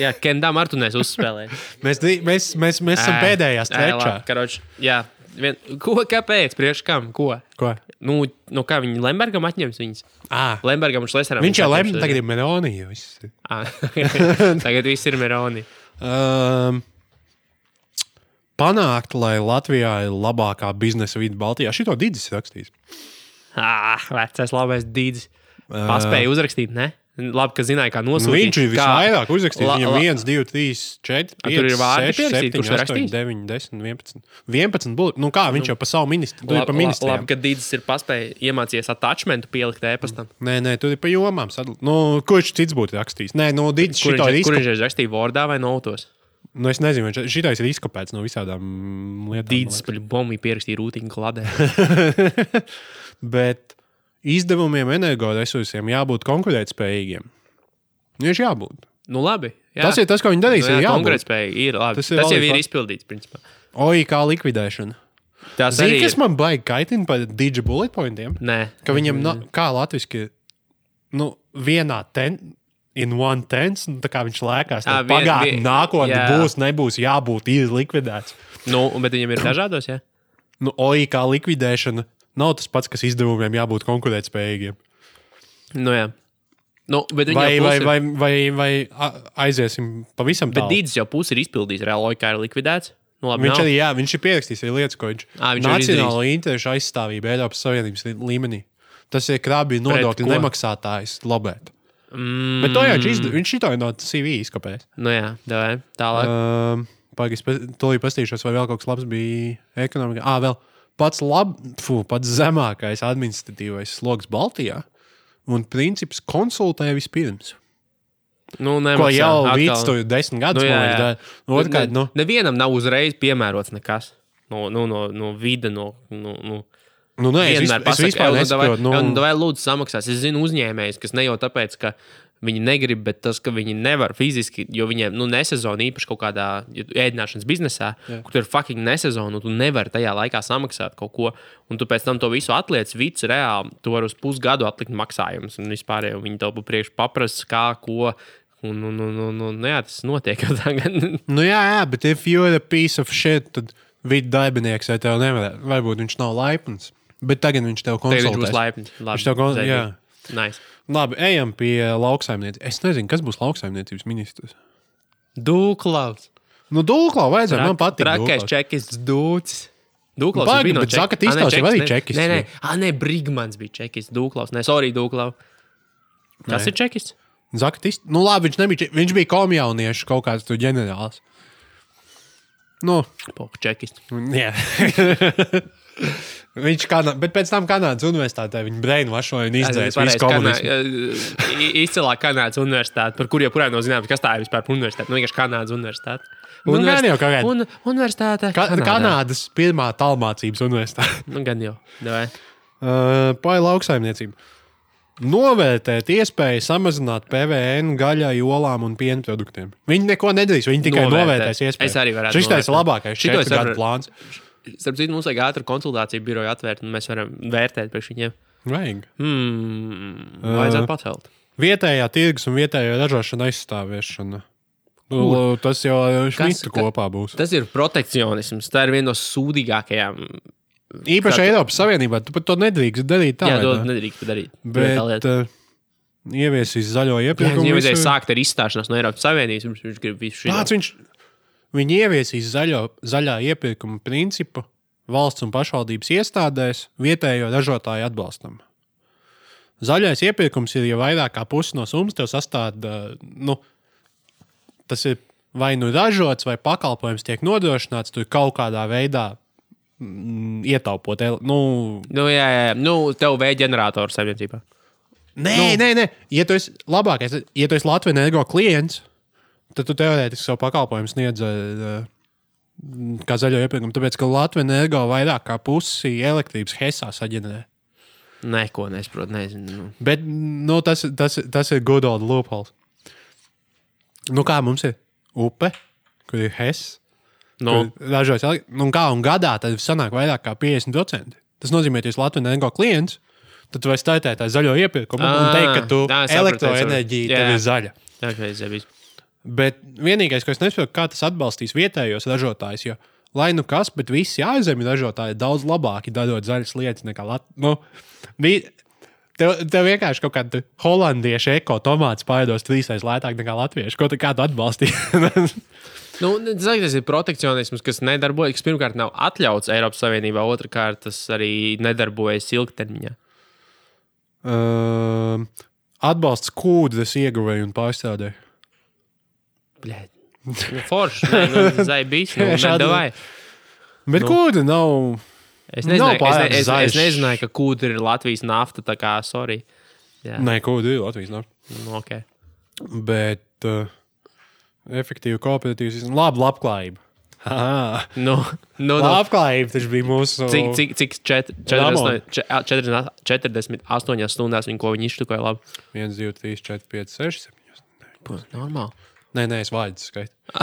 jā, Kendām ar tu nes uzspēlēt. mēs, mēs, mēs, mēs esam pēdējā strečā. Karoč, jā, vien, ko, kāpēc? Priekš kam? Ko? Ko? Nu, nu kā viņi Lembergam atņems viņus? À, Lembergam un Šleseram. viņš jau atņems tagad ir. Ah, (laughs) Tagad viss ir Meroni. Um, panākt, lai Latvijā ir labākā biznesa vide Baltijā. Šito Digis rakstīs. Ah, vecais labais dīdis. Paspēja uzrakstīt, ne? Labi, ka zināja, kā Nu, nosūtīt. viņš ir visvairāk uzrakstījis. La- Viņam la- 1, 2, 3, 4, A, tur ir 5, vārdi 6, pierakstīti, 7, kurš 8, rakstījis? 9, 10, 11. 11 būtu. Nu kā, viņš jau pa savu ministru. Tur ir pa Labi, ministriem. labi, ka Dīdis ir paspējis iemācīties attachmentu pielikt e-pastam. Nē, nē, tur ir pa jomām. Sadal... Nu, kurš cits būtu rakstījis? Nē, no Kur šito ir viņš, kur izkopēts. viņš rakstīja Wordā vai Notos? Nu, es nezinu, viņš šitais ir izkopēts no visādām mm, lietām. Dīdis paļu bombu pierakstīja rūtiņu kladē. (laughs) Bet izdevumiem, energoresursiem jābūt konkurētspējīgiem. Viņš jābūt. Nu, labi. Jā. Tas ir tas, ko viņi darīs. Nu, jā, jābūt. konkurētspēja ir labi. Tas ir tas jau ir izpildīts, principā. Oi, kā likvidēšana. Tas Zini, arī kas ir. man baigi kaitina par digi bullet pointiem? Nē, Ka viņam, na, kā latviešu, nu, vienā ten, in one tense, nu, tā kā viņš lēkās, tad pagātnē, nākotnē jā. būs, nebūs, jābūt, ir likvidēts. nu, bet viņam ir dažādos, jā. Nu, oi, kā likvidēšana nav tas pats, kas izdevumiem jābūt konkurētspējīgiem. Nu, jā. Nu, bet Vai, jau vai, vai, vai, vai a- aiziesim pavisam Bet tālu? Dīdis jau pusi ir izpildījis. Reāli kā ir likvidēts. Nu, labi, Viņš nav. arī, jā, viņš ir pierakstījis arī lietas, ko viņš Ā, viņš Nacionālo interešu aizstāvību Eiropas Savienības lī- līmenī. Tas ir krabi nodokļu nemaksātājs lobēt. Mm, Bet to jau viņš izdarīja. Viņš šito no CV izkopēs. Nu, jā, davai, tālāk. Um, Pagaidzi, tūlīt pastīšos, vai vēl kaut kas labs bija ekonomikā. Ah, vēl pats, lab, fu, pats zemākais administratīvais sloks Baltijā. Un princips konsultē vispirms. Nu, Ko nemaksā, jau. Vīts to desmit gadus Nu, dara. Nu, Otrkārt, nu, Nevienam nav uzreiz piemērots nekas. No, no, no, no vide, no. no, no. nu, nē, es, Vienmēr vis, es vispār "Ej, nu, nesaprotu. nu, Nu, davai lūdzu samaksās. Es zinu uzņēmējus, kas ne jau tāpēc, ka viņi negrib, bet tas, ka viņi nevar fiziski, jo viņiem nu, nesezona īpaši kaut kādā ēdināšanas biznesā, Jā. kur tur ir fucking nesezona, un tu nevari tajā laikā samaksāt kaut ko, un tu pēc tam to visu atliec, vids reāli, tu vari uz pusgadu atlikt maksājumus, un vispār jau viņi tev pa priekšu paprasa, kā, ko. Un, un, un, un, un, jā, tas notiek jau tagad. (laughs) nu, jā, jā, bet if you're a piece of shit, tad vidu darbinieks vai tev nevar. Varbūt viņš nav laipns. Bet tagad viņš tev Tagad viņš būs laipns. Labi, Viņš tev kon- zēdīgi. jā. Nice. Labi, ejam pie lauksaimniecības. Es nezinu, kas būs lauksaimniecības ministrs. Dūklaus. Nu, Dūklau vajadzēja. Man patīk. Trakais Dūklaus. čekists Dūcis. Dūklaus Baigi, bija no bet Zaka Tistovs jau Čekis, arī ne- čekists Nē, nē, ah, nē Brigmans bija čekists. Dūklaus. Nē, sorry, Dūklau. Kas Nē. ir čekists? Zaktis. Nu, labi, viņš nebija. če- Viņš bija komjauniešu kaut kāds tur ģenerālis. Nu, Poku čekists. jā. (laughs) (laughs) viņš kanā, bet pēc tam Kanādas universitātē viņa brainwashoja un izdzēs visu komunismu. Izcēlā Kanādas universitāte, par kuriem joprojām nav zināms, kas tā ir vispār par universitāti. Nu, vienkārši Kanādas universitāte. Nu, gan jau kaut kāda. Un, universitāte. Ka Kanādā. Kanādas pirmā tālmācības universitāte. Nu, gan jau. Davai. Uh, Pāri lauksaimniecību. Novērtēt iespēju samazināt PVN gaļai, olām un piena produktiem. Viņi neko nedarīs. Viņi tikai Novērtēt. novērtēs iespēju. Es arī varētu Šis ir labākais četru gadu varu- plāns. Starp citu, mums vajag ātru konsultāciju biroju atvērt, un mēs varam vērtēt priekš viņiem. Vajag. Hmm, vajadzētu pacelt. Vietējā tirgus un vietējā ražošana aizstāvēšana. Nu, tas jau šmita ka- kopā būs. Tas ir protekcionisms. Tā ir viena no sūdīgākajām. Īpaši kā- Eiropas Savienībā tu pat to nedrīkst darīt tā. Jā, to tā? nedrīkst darīt. Bet uh, ieviesīs zaļo Jā, iepirkumu. viņam vajadzēja visu- sākt ar izstāšanos no Eiropas Savienības. Viņš, viņš grib visu šo viņš? Viņi ieviesīs zaļo, zaļā iepirkuma principu valsts un pašvaldības iestādēs vietējo ražotāju atbalstam. Zaļais iepirkums ir, ja vairāk kā pusi no summas tev sastāv, nu, tas ir vai nu ražots, vai pakalpojums tiek nodrošināts, kaut kādā veidā mm, ietaupot. Nu, Nu, jā, jā, jā. Nu, tev vēja ģenerators saimniecībā. Nē, nu. nē, nē. Ja tu esi labākais, ja tu esi Latvijas energo klients, tad tu teorētiski savu pakalpojumu sniedz uh, kā zaļo iepirkumu. Tāpēc, ka Latvijas energo vairāk kā pusi elektrības hesā saģenerē. Neko nesaprotu. Nezinu. Nu. Bet nu, tas, tas, tas ir good old loopholes. Nu, kā mums ir upe, kur ir hes, Nu, ražojas nu, kā un gadā tad sanāk vairāk kā 50%. Tas nozīmē, ka ja Latvijas energo klients. Tad tu vari startēt ar zaļo iepirkumu un Ā, teikt, ka tu tā, elektroenerģija ir zaļa. tā kā es jau Bet vienīgais, ko es nesaprotu, kā tas atbalstīs vietējos ražotājus. Jo, lai nu kas, bet visi ārzemju ražotāji daudz labāki darot zaļas lietas nekā Latvijas. Nu, vi- tev, tev vienkārši kaut kāda holandiešu eko tomāts pārdos trīsreiz lētāk nekā latviešu. Ko tu kādu atbalstīji? (laughs) Nu, zini, tas ir protekcionisms, kas nedarbojas. Kas pirmkārt, nav atļauts Eiropas Savienībā, otrkārt, tas arī nedarbojas ilgtermiņā. Uh, atbalsts kūdras ieguvēju un pārstrādē. Bļēt. Nu, forši. Nē, nu, Zaibīs, nu, Šādi- nedavai. Bet Nu. kūda nav. Es Nav nezināju, es, ne, es, es nezināju, ka kūda ir Latvijas nafta. Tā kā, sorry. Jā, Nē, kūda ir Latvijas nav. nu, okay. Bet uh, efektīva kooperatīvas, labi, labklājība. (laughs) Haha. nu, nu, nu, Labklājība taču bija mūsu. cik, cik, cik čet, Ramon. 40, 48 stundās viņa ko viņa iztukoja labi? 1, 2, 3, 4, 5, 6, 7. Būs normāli. Nē, nē, es vārdu skaitu. (laughs)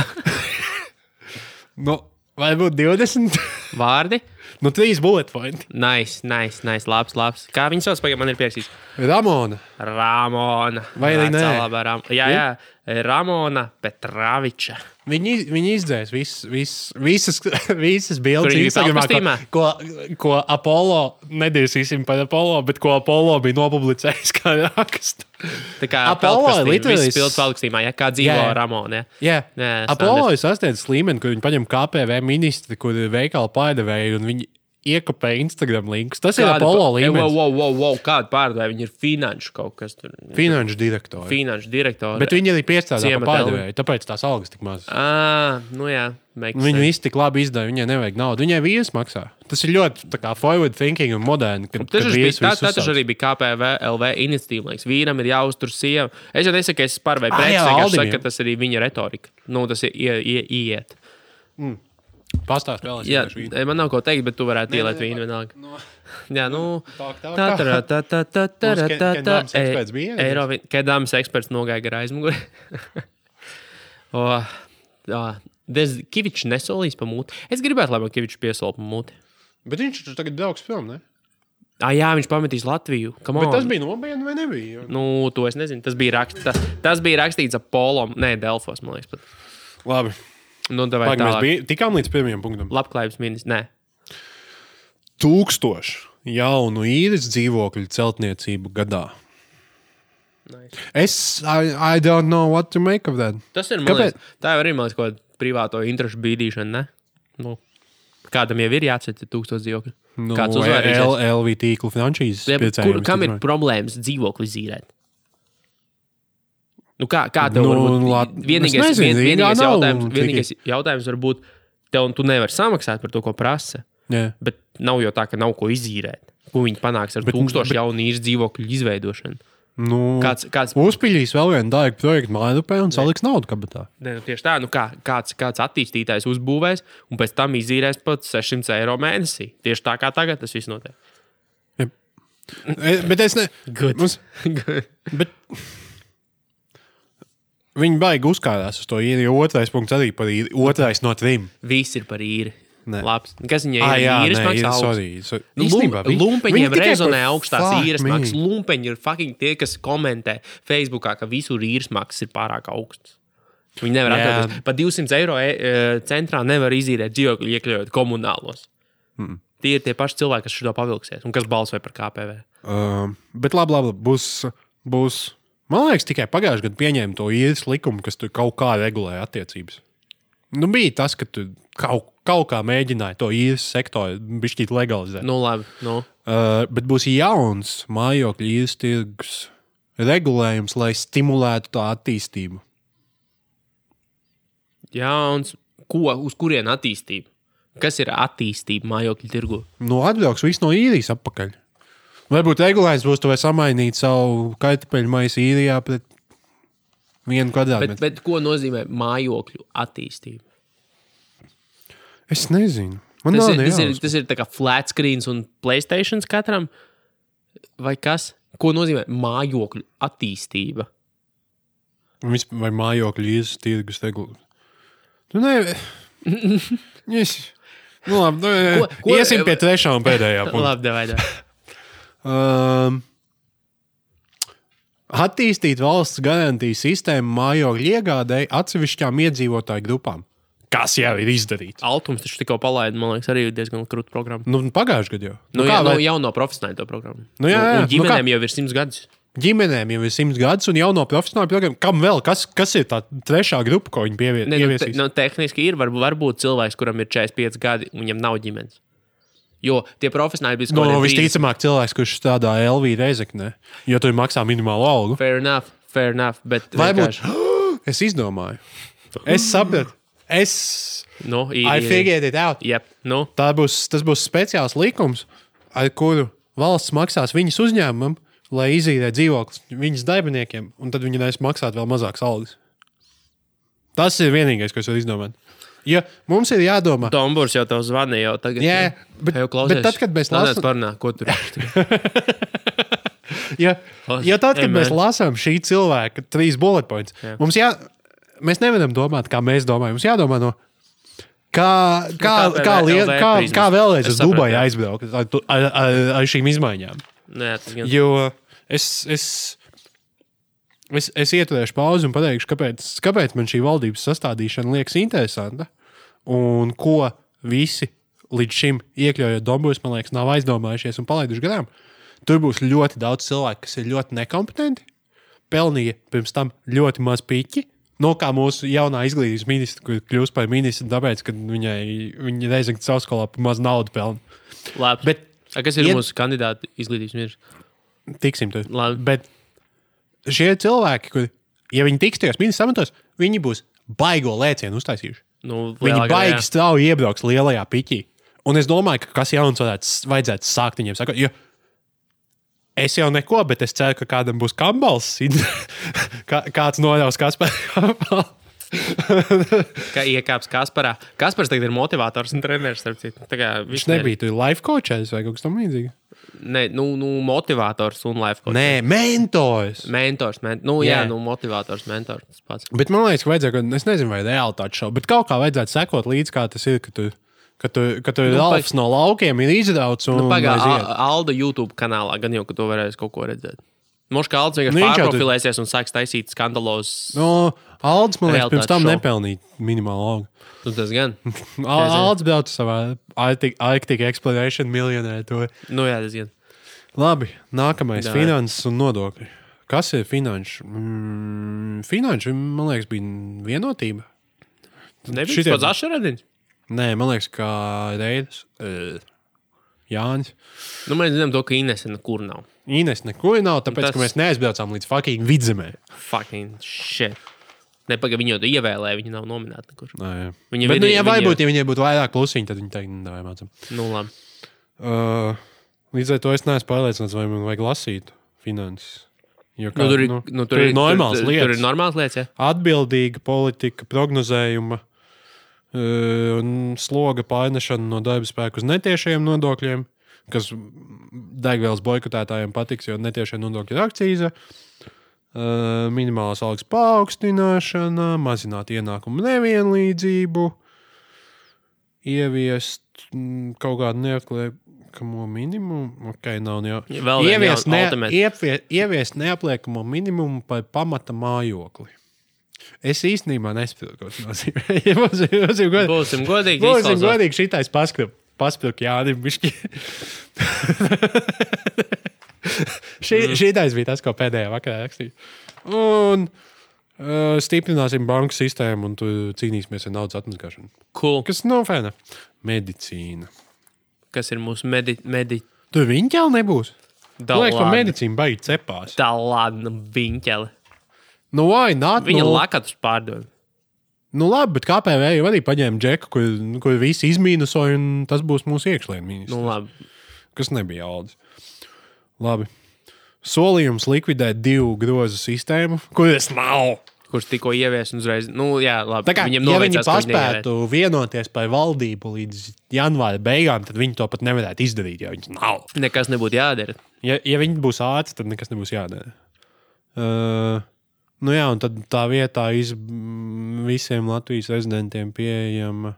nu, vai būtu 20? (laughs) Vārdi? nu, 3 bullet pointi. Nice, nice, nice. Labs, labs. Kā viņi sauc, pagaidām man ir pierakstījis? Ramona. Ramona. Vai arī nē? labā Ram... Jā, jā. Ramona Petraviča. Viņi, viņi izdzēs vis, vis, visas, (laughs) visas bildes, Instagramā, ko, ko, ko Apollo, nedēļasīsim par Apollo, bet ko Apollo bija nopublicējis kā rakstu. Tā kā Apollo literally viss pildu peltkostīmā, ja kā dzīvo jā. Ramona. Ja? Jā, Jā, Apollo ir sasniedzis līmeni, kur viņi paņem KPV ministri, kur ir veikala pārdevēji, un viņi iekopē Instagram linkus. Tas ir Apollo Wow, līmenis. wow, wow, wow, kāda pārdevēja? Viņi ir finanšu kaut kas tur. Finanšu direktori. Finanšu direktori. Bet viņi arī piestrādā pie pārdevēja, tāpēc tās algas tik mazas. Ah, nu jā, Viņu visu tik labi izdara, viņai nevajag naudu. Viņai vīrs maksā. Tas ir ļoti kā, forward thinking un moderni. Kad, Tas taču arī bija KPV LV iniciatīva. Liekas, vīram ir jāuztur sieva. Es jau nesaku, ka es par vai pret. Es saku, ka tas arī viņa retorika. Nu, tas ir ie, ie, iet. Pastāst vēl. es vienkārši vīnu. man nav ko teikt, bet tu varētu ielēt nē, vīnu vienalga. no. Jā, nu. (laughs) Tā, tā, Tā, tā, tā, tā, tā, tā, tā, tā? Eirovi, Kedāmas eksperts nogāja gar aizmuguri. (laughs) O, jā, Dez Kivičs nesolīs pa mūti. Es gribētu, lai man Kivičs piesola pa mūti. Bet viņš taču tagad brauks prom, ne? Ah, jā, viņš pametīs Latviju. Bet tas bija nopietni vai nebija? Nu, to es nezinu. Tas bija, rakst, tas, tas bija rakstīts ap polom. Nē, Delfos, man liekas. Pat. Labi. Nu, davai Pagaid, mēs bij, tikām līdz pirmajam punktam. Labklājības ministrs. Nē, Tūkstoši jaunu īres dzīvokļu celtniecību gadā. nice. Es, I, I don't know what to make of that. tas ir. Liekas, tā jau ir kaut kāda privāto interešu bīdīšana. Ne? Nu, kādam jau ir jāatcer tūkstoši dzīvokļu. Nu, Kāds uzvarēsies? L, LV. Ja, bet kur, kam ir problēmas dzīvokli zīrēt? Nu, kā, kā tev Nu, nu, var Lat- Vienīgais, nezinu, vien, vienīgais, jautājums, vienīgais jautājums var būt, tev tu nevari samaksāt par to, ko prasa. Jā. Bet nav jau tā, ka nav ko izīrēt. Ko viņi panāks ar Bet- tūkstošu bet- jaunu īres dzīvokļu izveidošanu? Nu, Kāds, kāds, Uzpildīs vēl vienu dārgu projektu mājupē un saliks naudu kabatā. ne, nu, tieši tā, nu kā, kāds, kāds attīstītājs uzbūvēs un pēc tam izīrēs pat 600 eiro mēnesī. Tieši tā kā tagad tas viss notiek. E, Bet es ne. Good. Mums, (laughs) bet viņi baigi uzkādās uz to īri. Otrais punkts arī par īri. Otrais no trim. Viss ir par īri. Nē. Labs. Kas viņai Ah, ir? jā, ir, Īstenībā, lum- viņi- Lumpeņiem rezonē augstās īres maksas. Lumpeņi ir fucking tie, kas komentē Facebookā, ka visur īres maksas ir pārāk augstas. Viņi nevar Jā. atļauties. Par 200 eiro e, e, centrā nevar izīrēt dzīvokli, iekļaujot komunālos. Mm. Tie ir tie paši cilvēki, kas šo pavilksies un kas balsoja par KPV. Uh, bet labi, labi, būs, būs. Man liekas, tikai pagājušajā gadā pieņēma to īres likumu, kas tur kaut kā regulēja attiecības. Nu, bija tas, ka tu kaut, kaut kā mēģināji to īres sektoru bišķīt legalizēt. Nu, labi. Nu. Uh, bet būs jauns mājokļu īres tirgus regulējums, lai stimulētu tā attīstību. Jauns, ko, uz kurien attīstība? Kas ir attīstība mājokļu tirgu? Nu, atbrauks viss no īrijas atpakaļ. Varbūt regulējums būs to samainīt savu kartupeļu maisu īrijā pret vienu Bet, kvadrātmetru. bet ko nozīmē mājokļu attīstība? Es nezinu. Man Tas ir, tas ir, tas ir tā kā flat screens un Playstation katram. Vai kas? Ko nozīmē mājokļu attīstība? Vai mājokļu īres tirgus regulējums? Nu, nē, (laughs) es. Nu, labi, nu, Ko- ko- iesim pie trešā un pēdējā (laughs) punkta. Labi, davai, davai. Um, attīstīt valsts garantijas sistēmu mājokļu iegādēji atsevišķām iedzīvotāju grupām. Kas jau ir izdarīts? Altums taču tikko palaida, man liekas, arī diezgan krūta programma. Nu, pagājušajā gadā jau. Nu, kā jā, nu, vai- jau no profesionāla to programmu. Nu, jā, jā, Un, un nu ģimenēm kā? jau ir simts gadus. ģimenēm jau ir simts gadus, un jauno profesionāļu programmu. Kam vēl? Kas, kas ir tā trešā grupa, ko viņi pievie- Ne, nu, te, nu, tehniski ir, varbūt, varbūt cilvēks, kuram ir 45 gadi, un viņam nav ģimenes. Jo tie profesionāļi bija No, kaut kādi visticamāk, cilvēks, kurš strādā LV Reizeknē, jo tur maksā minimālu algu. Fair enough, fair enough. Bet Vai vienkārši- būtu? (gasps) Es izdomāju. Es sapratu. Es. Nu, i- I figured it out. Jep, nu, Tā būs, tas būs speciāls likums, ar kuru valsts maksās viņas uzņēmumam, lai izīrē dzīvoklis viņas darbiniekiem, un tad viņi nevis maksāt vēl mazākas algas. Tas ir vienīgais, ko es varu izdomāt. Ja mums ir jādomā, Tomburs jau tev zvanīja. Jau tagad, Jā, bet- jau bet tad, kad mēs lasām- parunā, ko tur ir. (laughs) ja, ja tad, kad mēs lasām šī cilvēka trīs bullet points, Jā. mums jā, mēs nevaram domāt, kā mēs domājam. Mums jādomā no. Kā, kā, KPV kā, lie, LV kā, kā vēlreiz uz Dubaju aizbraukt ar, ar, ar, ar šīm izmaiņām? Nē. Jo es, es, es, es ieturēšu pauzi un pateikšu, kāpēc, kāpēc man šī valdības sastādīšana liekas interesanta un ko visi līdz šim iekļaujot Dombūs, man liekas, nav aizdomājušies un palaiduši garām. Tur būs ļoti daudz cilvēku, kas ir ļoti nekompetenti, pelnīja pirms tam ļoti maz pīķi. No kā mūsu jaunā izglītības ministra, kur kļūst par ministru, tāpēc, ka viņai viņa reizē savā skolā maz naudu pelna. Labi. Bet A, kas ir iet- mūsu kandidāti izglītības ministrs? tiksim tur. Labi. Bet šie cilvēki, kur, ja viņi tiks tajos ministrs amatos, viņi būs baigo lēcienu uztaisījuši. Nu, Viņi baigi strauji iebrauks lielajā piķī. Un es domāju, ka kas jauns varētu, vajadzētu sākt viņiem sakot, jo es jau neko, bet es ceru, ka kādam būs kambals. (laughs) Kā, kāds nojaus kas par (laughs) kambalu. Kā iekāps Kasparā. Kaspars tagad ir motivators un treneris. Viņš nebija tur life coaches vai kaut kas tamlīdzīgs. Ne, nu, nu, motivators un life coach. Nē, mentors. Mentors, men... nu, jā, Jā. nu, motivators, mentors. pats. Bet man liekas, ka vajadzēja, ka- es nezinu, vai realitāte šau, bet kaut kā vajadzētu sekot līdzi, kā tas ir. Tu, ka tu, ka tu Nu, nu, Alfs no laukiem ir un Nu, Pagaidām. Alda YouTube kanālā gan jau, ka to varēs kaut ko redzēt. Možda kā Alda Nu, vienkārši tur- pārprofilēsies un sāks taisīt skandalos. No, Aldis, man liekas, pirms tam šovu. nepelnīja minimālu algu. Nu, tas gan. Al- Aldis brauca savā Arctic Exploration miljonē. To. Nu, jā, tas gan. Labi, nākamais finanses un nodokļi. Kas ir finanšu? Mm, finanšu, man liekas, bija vienotība. Nebija Šitie- pats Ašaradiņš. Nē, man liekas, kā Reidas. Uh, Jānis. Nu, mēs zinām to, ka Inese nekur nav. Ines neko nav, tāpēc, Tas- Tas... ka mēs neaizbraucām līdz fucking vidzemē. Fucking shit. Nepagaidām, viņi jau to ievēlēja, viņi nav nominēti nekur. Nē, jā. Viņa Bet, nu, vidi- ja viņa- varbūt, ja viņai būtu vairāk plusiņu, tad viņi teikt, nevajag mācām. Nu, labi. Uh, līdz ar to es neesmu pārliecināts, vai man vajag lasīt finanses. Jo Nu, tur ir, nu, nu, tur ir normāls tur, lietas. tur ir normāls lietas, jā. Atbildīga politika, prognozējuma uh, un sloga pārnešana no darba spēka uz netiešajiem nodokļiem, kas degvielas boikotētājiem patiks, jo netiešie nodokļi ir akcīze. Uh, minimālās algas paaugstināšana, mazināt ienākumu nevienlīdzību, ieviest mm, kaut kādu neatliekamo minimumu. Okay, nav jau. Vēl viena Ieviest, ne, ievie, ieviest neapliekamo minimumu par pamata mājokli. Es īstenībā nesaprotu, ko tas nozīmē. Ja būsim, būsim godīgi, Būsim godīgi. būsim godīgi šitais paskrup. Paspilk Jānim bišķi. (laughs) (laughs) Šī, Mm. šitais bija tas, ko pēdējā vakarā rakstīju. Un uh, stiprināsim banku sistēmu un cīnīsimies ar naudas atmaskāšanu. Cool. Kas nav fēna? Medicīna. Kas ir mūsu medi... medi... Tur viņi jau nebūs. Da Man liekas, ka ladna. medicīna baigi cepās. Tā lāna viņķele. Nu, vai nāk? Viņa nu, lakatus pārdod. Nu, labi, bet KPV jau arī paņēma džeku, kur, kur visi izmīnusoja, un tas būs mūsu iekšlietu ministrs. Nu, labi. kas nebija Aldis. Labi. Solījums likvidēt divu grozu sistēmu, kuras nav. Kurš tikko ievies un uzreiz. Nu, jā, labi. Tā kā, Viņam ja viņi viņi paspētu vienoties par valdību līdz janvāra beigām, tad viņi to pat nevarētu izdarīt, jo viņas nav. Nekas nebūtu jādara. Ja, ja viņi būs ātri, tad nekas nebūs jādara. Uh, nu jā, un tad tā vietā iz, visiem Latvijas rezidentiem pieejama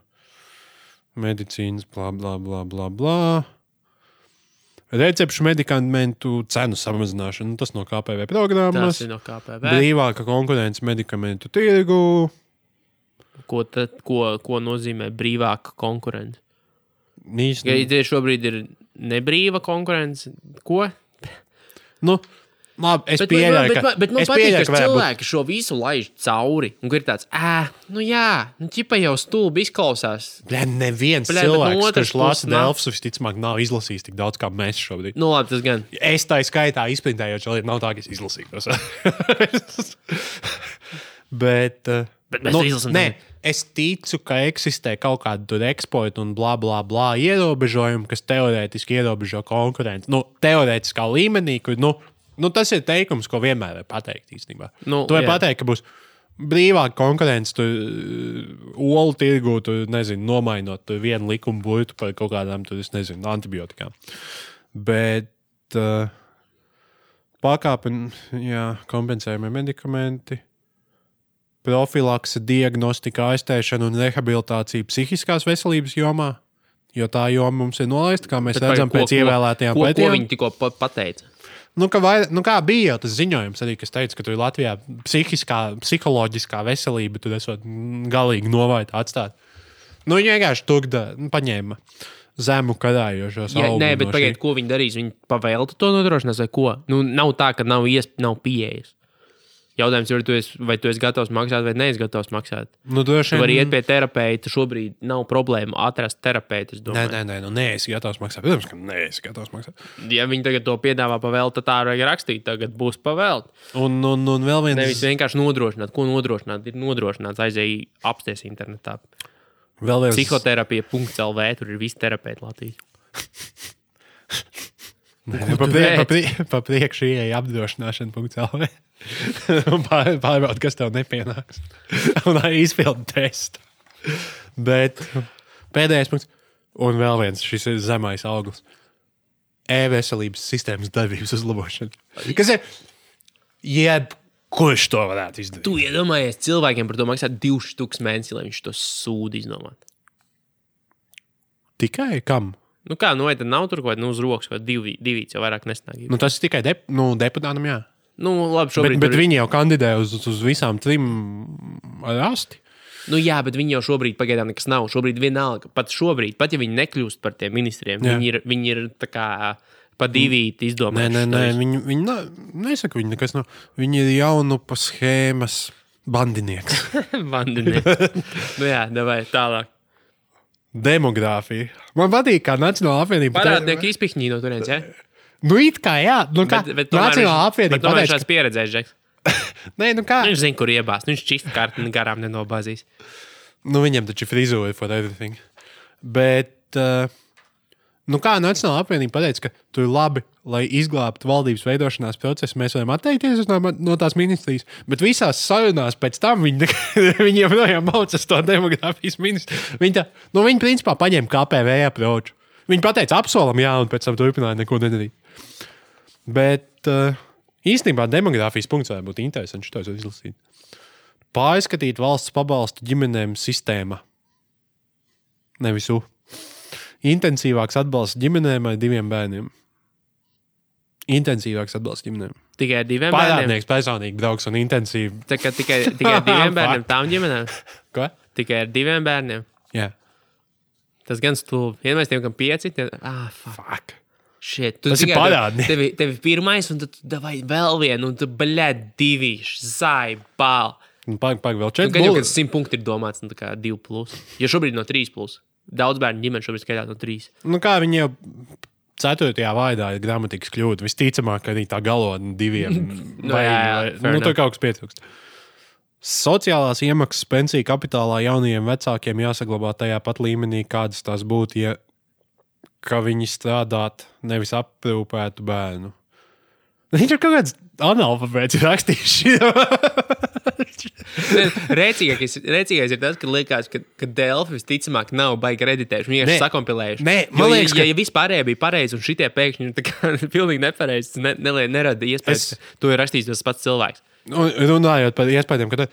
medicīnas, bla, bla, bla, bla. bla. Recepšu medikamentu cenu samazināšana, nu, tas no KPV Tas programmas. ir no KPV. Brīvāka konkurence medikamentu tirgu. Ko, tad, ko, ko nozīmē brīvāka konkurence? Ja Īstenībā, tie šobrīd ir nebrīva konkurence, ko? nu, Labi, es Bet, pieļauju, bet, ka, bet, bet man es patīk, pieļauju, ka varētu būt cilvēki šo visu laiž cauri. Un ir tāds, ah, nu jā, nu ķipa jau stulbi izklausās. Bļa, neviens no cilvēks, otras kurš lasa. Delfus, visticamāk, nav izlasījis tik daudz kā mēs šobrīd. Nu, labi, tas gan. Es tā skaitā izprintēju, jo nav tā, ka es izlasīju tos. (laughs) Bet, eh, Bet mēs to izlasām nē, es ticu, ka eksistē kaut kāda tur eksporta un bla, bla, bla ierobežojumi, kas teorētiski ierobežo konkurenci. Nu, teorētiskā līmenī, kur nu, nu, tas ir teikums, ko vienmēr var pateikt īstenībā. Nu, tu vari pateikt, ka būs brīvāka konkurence, tur uh, olu tirgu, tur nezinu, nomainot tur vienu likumu burtu par kaut kādām, tur, es nezinu, antibiotikām. Bet uh, pakāpeni, jā, kompensējumie medikamenti. Profilakse, diagnostika, aiztēšana un rehabilitācija psihiskās veselības jomā. Jo tā joma mums ir nolaista, kā mēs Bet redzam, ko- pēc ko- ievēlētajām ko, ko pētījumiem. viņi tikko pa- pateica? Nu, ka vai, nu, kā bija jau tas ziņojums, arī, kas teica, ka tur Latvijā psihiskā, psiholoģiskā veselība tur esot galīgi novērta atstāt. Nu, viņi vienkārši tur nu, paņēma zemu karājošos. Jā, augumu nē, bet no pagaidiet, ko viņi darīs. Viņi pavēlta to nodrošinās, vai ko? Nu, nav tā, ka nav, iesp... nav pieejas. Jautājums ir, tu vai tu esi gatavs maksāt, vai neesi gatavs maksāt. Nu, droši Tu vari iet pie terapeita. Šobrīd nav problēma atrast terapeitu. Nē, nē, nē, nu, nē, es gatavs maksāt. Protams, ka nē, es gatavs maksāt. Ja viņi tagad to piedāvā pavēlta, tad tā vajag rakstīt. Tagad būs pavēlta. Un, un, un vēl viens. Nevis vienkārši nodrošināt, ko nodrošināt. Ir nodrošināts aizēji apsties internetā. Vēl viens. Psihoterapija.lv. Tur ir visi terapeiti Latvijas. (laughs) Pa, prie, pa, prie, pa priekšu ieeja apdrošināšana.cl. (laughs) Pār- Pārbaud, kas tev nepienāks. (laughs) Un arī izpildi testu. Bet pēdējais punkts. Un vēl viens, šis ir zemais auglis. E-veselības sistēmas darbības uzlabošana. Kas ir? Jeb, kurš to varētu izdarīt? Tu iedomājies, cilvēkiem par to maksā 2000 mēnesī, lai viņš to sūdu iznomātu. Tikai kam? Nu kā, nu vai tad nav tur kaut kāda nu, uz rokas, vai divi, divi jau vairāk nesnāk. Nu, tas ir tikai dep nu, deputātam, jā. Nu, labi, Bet, šobrīd. bet tur ir- viņi jau kandidē uz, uz visām trim asti. Nu, jā, bet viņi jau šobrīd pagaidām nekas nav. Šobrīd vienalga, pat šobrīd, pat ja viņi nekļūst par tiem ministriem, Jā. viņi ir, viņi ir tā kā pa divīti Nē, izdomājuši. nē, nē visu. viņi, viņi nav, nesaka, viņi nekas nav. Viņi ir jaunu pa schēmas bandinieks. (laughs) Vandinieki. (laughs) nu jā, davai tālāk. Demogrāfija. Man patīk, kā Nacionāla apvienība. Parādnieki izpihņī no turienes, ja? Nu, it kā, jā. Nu, kā, Bet, bet Nacionāla apvienība tomēr viņš šāds pieredzējis, Džeks. ka... (laughs) Nē, nu kā. Viņš zina, kur iebāzt. Viņš čist karti garām nenobāzīs. Nu, viņam taču ir frizūra for everything. Bet, uh, nu kā Nacionāla apvienība pateica, ka tur ir labi, lai izglābtu valdības veidošanās procesu, mēs varam atteikties no, no tās ministrijas. Bet visās sarunās pēc tam viņi, (laughs) viņi joprojām maucas to demogrāfijas ministru. Viņi, tā, nu, viņi principā paņēma KPV aproču. Viņi pateica, apsolam, jā, un pēc tam turpināja neko nedarīt. Bet uh, īstenībā demogrāfijas punkts varētu būt interesants. Šo es izlasīju. Pārskatīt valsts pabalstu ģimenēm sistēma. Nevis U. Intensīvāks atbalsts ģimenēm ar diviem bērniem. Intensīvāks atbalsts ģimenēm. Tikai diviem bērniem. Parādnieks personīgi brauks un intensīvi. Tā kā tikai, tikai diviem (laughs) bērniem, tām ģimenēm. Ko? Tikai ar diviem bērniem. Jā, Tas gan stulbi. Vienmēr tiem, kam pieci, tad, ah, fuck. fuck. Shit, tu Tas ir parādnieks. Tev, tev ir pirmais, un tad davai vēl vienu, un tu baļķi divi, zai, bāl. Pagaid, pagaid, vēl Nu, četri. Gan jau, ka simt punkti ir domāts, nu, tā kā divi plus. Jo šobrīd no trīs plus. Daudz bērnu ģimene šobrīd skaitās no trīs. Nu, kā viņi jau ceturtajā vārdā ir gramatikas kļūda. Visticamāk, arī tā galotne diviem. (laughs) Nu, vai, jā, jā, vai, nu, tur kaut kas pietrūkst. Sociālās iemaksas pensiju kapitālā jaunajiem vecākiem jāsaglabā tajā pat līmenī, kādas tās būtu, ja ka viņi strādātu, nevis aprūpētu bērnu. Viņš ir kaut kāds analfabēts rakstījis. Rēcīgākais, rēcīgākais ir tas, ka liekas, ka, ka Delfi visticamāk nav baigi reditējuši. Viņi vienkārši sakompilējuši. Nē, Jo, man liekas, ja, ka- ja vispārējie bija pareizi un šitie pēkšņi ir (laughs) pilnīgi nepareizi, tas ne, ne, nerada iespējas, Es- ka to ir rakstījis tas pats cilvēks. Un runājot par iespējām, ka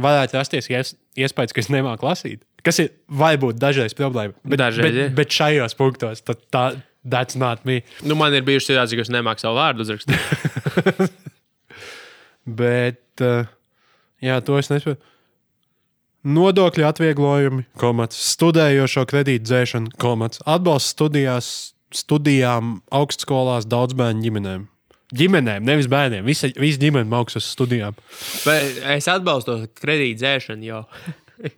varētu rasties ies, iespējas, ka es nemāku lasīt. Kas ir varbūt dažreiz problēma. Bet, Dažreiz, bet, jā. bet šajos punktos tā, that's not me. Nu, man ir bijuši situācijas, ka es nemāku savu vārdu uzrakstīt. (laughs) Bet, uh, jā, to es nesaprotu. Nodokļu atvieglojumi, komats, studējošo kredītu dzēšana, komats, atbalsts studijās, studijām, augstskolās, daudz bērnu ģimenēm. ģimenēm, nevis bērniem. Visa, visa ģimene mākslinieks uz studijām. Bet es atbalstu kredītu dzēšanu, jo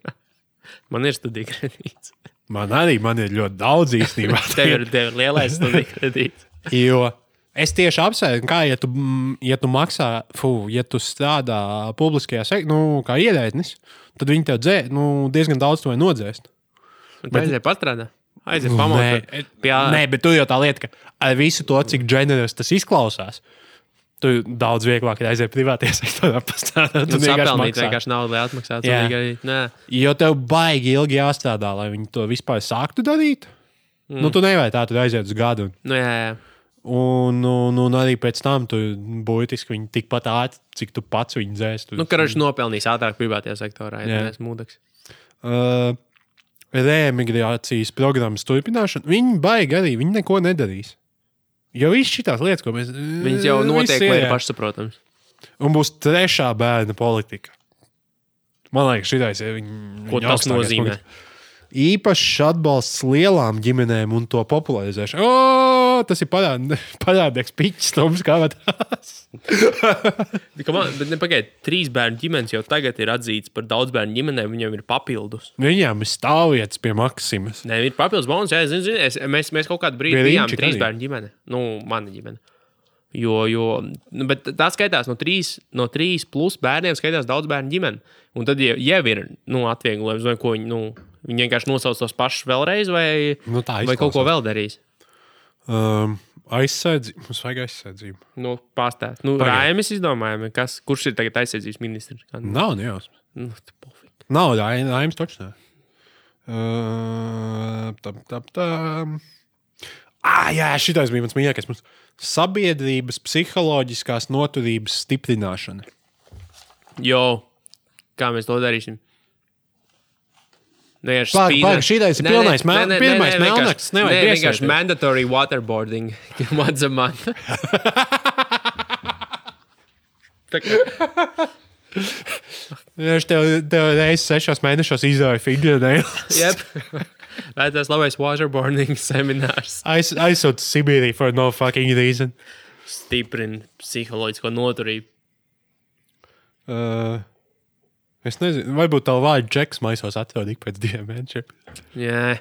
(laughs) man ir studija kredīts. Man arī man ir ļoti daudz īstenībā. (laughs) Tev ir, tev ir lielais (laughs) kredīts. Jo es tieši apsvēru, kā ja tu, ja tu maksā, fu, ja tu strādā publiskajā sektorā, nu, kā ierēdnis, tad viņi tev dzē, nu, diezgan daudz to nodzēst. Bet aiziet pastrādā. Aiziet pamodot. Nē, nē, bet tur jau tā lieta, ka ar visu to, cik ģenerēs tas izklausās, tu daudz vieglāk ir aiziet privātajā sektorā pastrādāt. Tu un vienkārši maksāt. vienkārši naudu, lai atmaksātu. Jā. Yeah. Nē, Jo tev baigi ilgi jāstrādā, lai viņi to vispār sāktu darīt. Mm. Nu, tu nevari tā, tad aiziet uz gadu. nu, jā, jā. Un, un, un arī pēc tam tu būtiski viņi tikpat ātri, cik tu pats viņu dzēsti. Nu, Karačs nopelnīs ātrāk privātajā sektorā, ja tas mūdeks. uh, reemigrācijas programmas turpināšana, viņi baigi arī, viņi neko nedarīs. Jo viss šīs lietas, ko mēs. Viņas jau notiek, ir pašsaprotams. Un būs trešā bērna politika. Man liekas, šī ir viņa. Ko viņa tas nozīmē? punkts. Īpašs atbalsts lielām ģimenēm un to popularizēšanu. O, tas ir parād, parādīgs pičs, Toms, kā tās. Man, (laughs) bet nepagaidi, trīs bērnu ģimenes jau tagad ir atzīts par daudz bērnu ģimenēm, viņiem ir papildus. Viņām ir stāvvietas pie Maksimas. Nē, ir papildus bonus. Jā, zinu, zinu, es, mēs, mēs kaut kādu brīdi bijām trīs bērnu ģimene. Nu, mana ģimene. Jo, jo nu, bet tā skaitās no trīs, no trīs plus bērniem, skaitās daudz bērnu ģimene. Un tad jau, jau ir nu, atvieglojums, vai ko viņi, nu, viņi vienkārši nosauc tos pašus vēlreiz, vai, Nu, vai kaut ko vēl darīs. Um, aizsardzība. Mums vajag aizsardzību. Nu, Pastāst. Nu, Pagaid. Raimis izdomājumi, kas, kurš ir tagad aizsardzības ministrs. Nu, Nav nejausmas. nu. Nav raims taču. ne. Uh, tam, tam, tam. Ah, jā, šitais bija mans mīļākais. Mums sabiedrības psiholoģiskās noturības stiprināšana. Jo, kā mēs to darīsim? Vienkārši Pag, spīdēt- pag, šitais ir pilnais mel- nē, nē, vienkārši- mandatory waterboarding (laughs) once a Ja es (laughs) tev, tev reizes sešos mēnešos izdevu figūru. Jep. (laughs) Vai tas labais waterboarding seminārs Aiz, aizsūtu Sibīriju for no fucking reason. stiprina psiholoģisko noturību? Uh, es nezinu, varbūt tā vārdu džeks maisos atrod ik pēc diviem mēnešiem. Jā,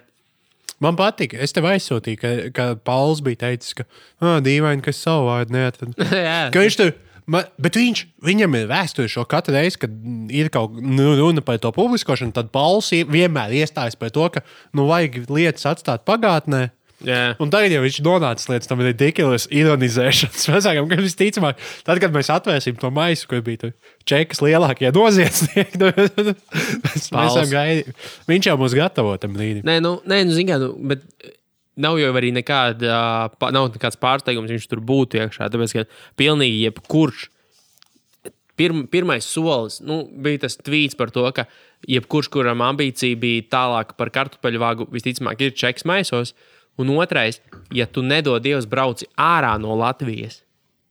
Man patīk, es tev aizsūtīju, ka, ka Pauls bija teicis, ka ah, dīvaini, ka es savu vārdu neatradu. (laughs) jā. Ka viņš tur, man, bet viņš, viņam ir vēsture šo katru reizi, kad ir kaut kāda runa par to publiskošanu, tad Pauls ie- vienmēr iestājas par to, ka nu, vajag lietas atstāt pagātnē. Jā. Un tagad jau viņš nonāca līdz tam ridiculous ironizēšanas vecākam, ka visticamāk, tad, kad mēs atvērsim to maisu, kur bija čekas lielākie noziedznieki, mēs, esam gaidījuši. Viņš jau mūs gatavo tam brīdim. Nē, nu, nē, nu, zini, kā, nu, bet nav jau arī nekāda, nav nekāds pārsteigums, viņš tur būtu iekšā. Tāpēc, ka pilnīgi jebkurš. Pirm, pirmais solis nu, bija tas tvīts par to, ka jebkurš, kuram ambīcija bija tālāk par kartupeļu vāgu, visticamāk, ir čeks maisos. Un otrais, ja tu nedod Dievs brauci ārā no Latvijas,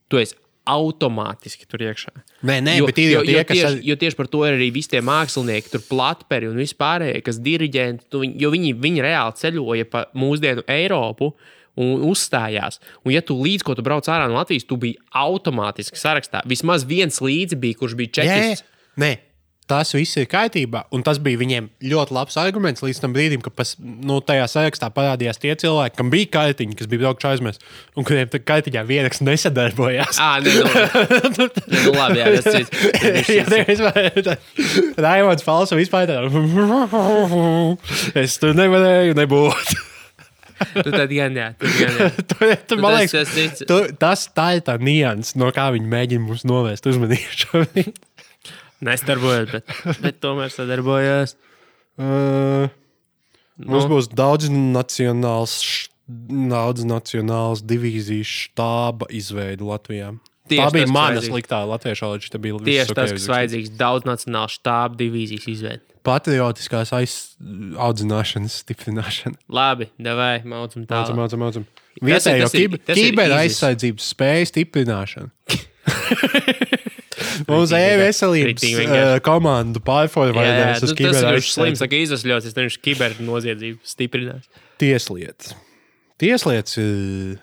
tu esi automātiski tur iekšā. Nē, nē, bet ir jau tie, kas tieši, jo tieši par to ir arī visi tie mākslinieki, tur platperi un vispārējie, kas diriģenti, tu viņ- jo viņi, viņi reāli ceļoja pa mūsdienu Eiropu. Un uzstājās. Un, ja tu līdz ko tu brauc ārā no Latvijas, tu biji automātiski sarakstā. Vismaz viens līdzi bija, kurš bija Jā, čekists. nē, tas viss ir kārtībā. Un tas bija viņiem ļoti labs arguments līdz tam brīdim, kad pas, nu, tajā sarakstā parādījās tie cilvēki, kam bija kartiņi, kas bija braukši aizmest, un kuriem tā kartiņā vienaks nesadarbojās. Ah, nē, nu, nē, (laughs) nu labi, jā, tas ir Raimons Falks vispār tādā. Es tur nevarēju nebūt. Tu tad gan, jā, tad gan, jā. (laughs) Tu, tu, man tas- liekas, tas tu, tas tā ir tā nianses, no kā viņi mēģina mums novērst uzmanību. šobrīd. Nestarbojas, bet, (laughs) bet tomēr sadarbojas. Uh, Mums Nu. būs daudz nacionāls, daudz nacionāls divīziju štāba izveide Latvijā. Tieši tā bija tas, mana sliktā latviešu valoda. Tā bija Tieši tas, kas vajadzīgs daudz nacionālu štābu divīzijas izveidi. Patriotiskās aizaudzināšanas stiprināšana. Labi, devai, Mācām, tālāk. mācām. Tas ir- Vietējo kiber- aizsardzības spēju stiprināšana. (laughs) Mums Kritīgi e-veselības pārformēs tu- uz tas kiber ir slims, saka, izasļots, es nevis kibernoziedzību stiprinās. Tieslietas. Tieslietas ir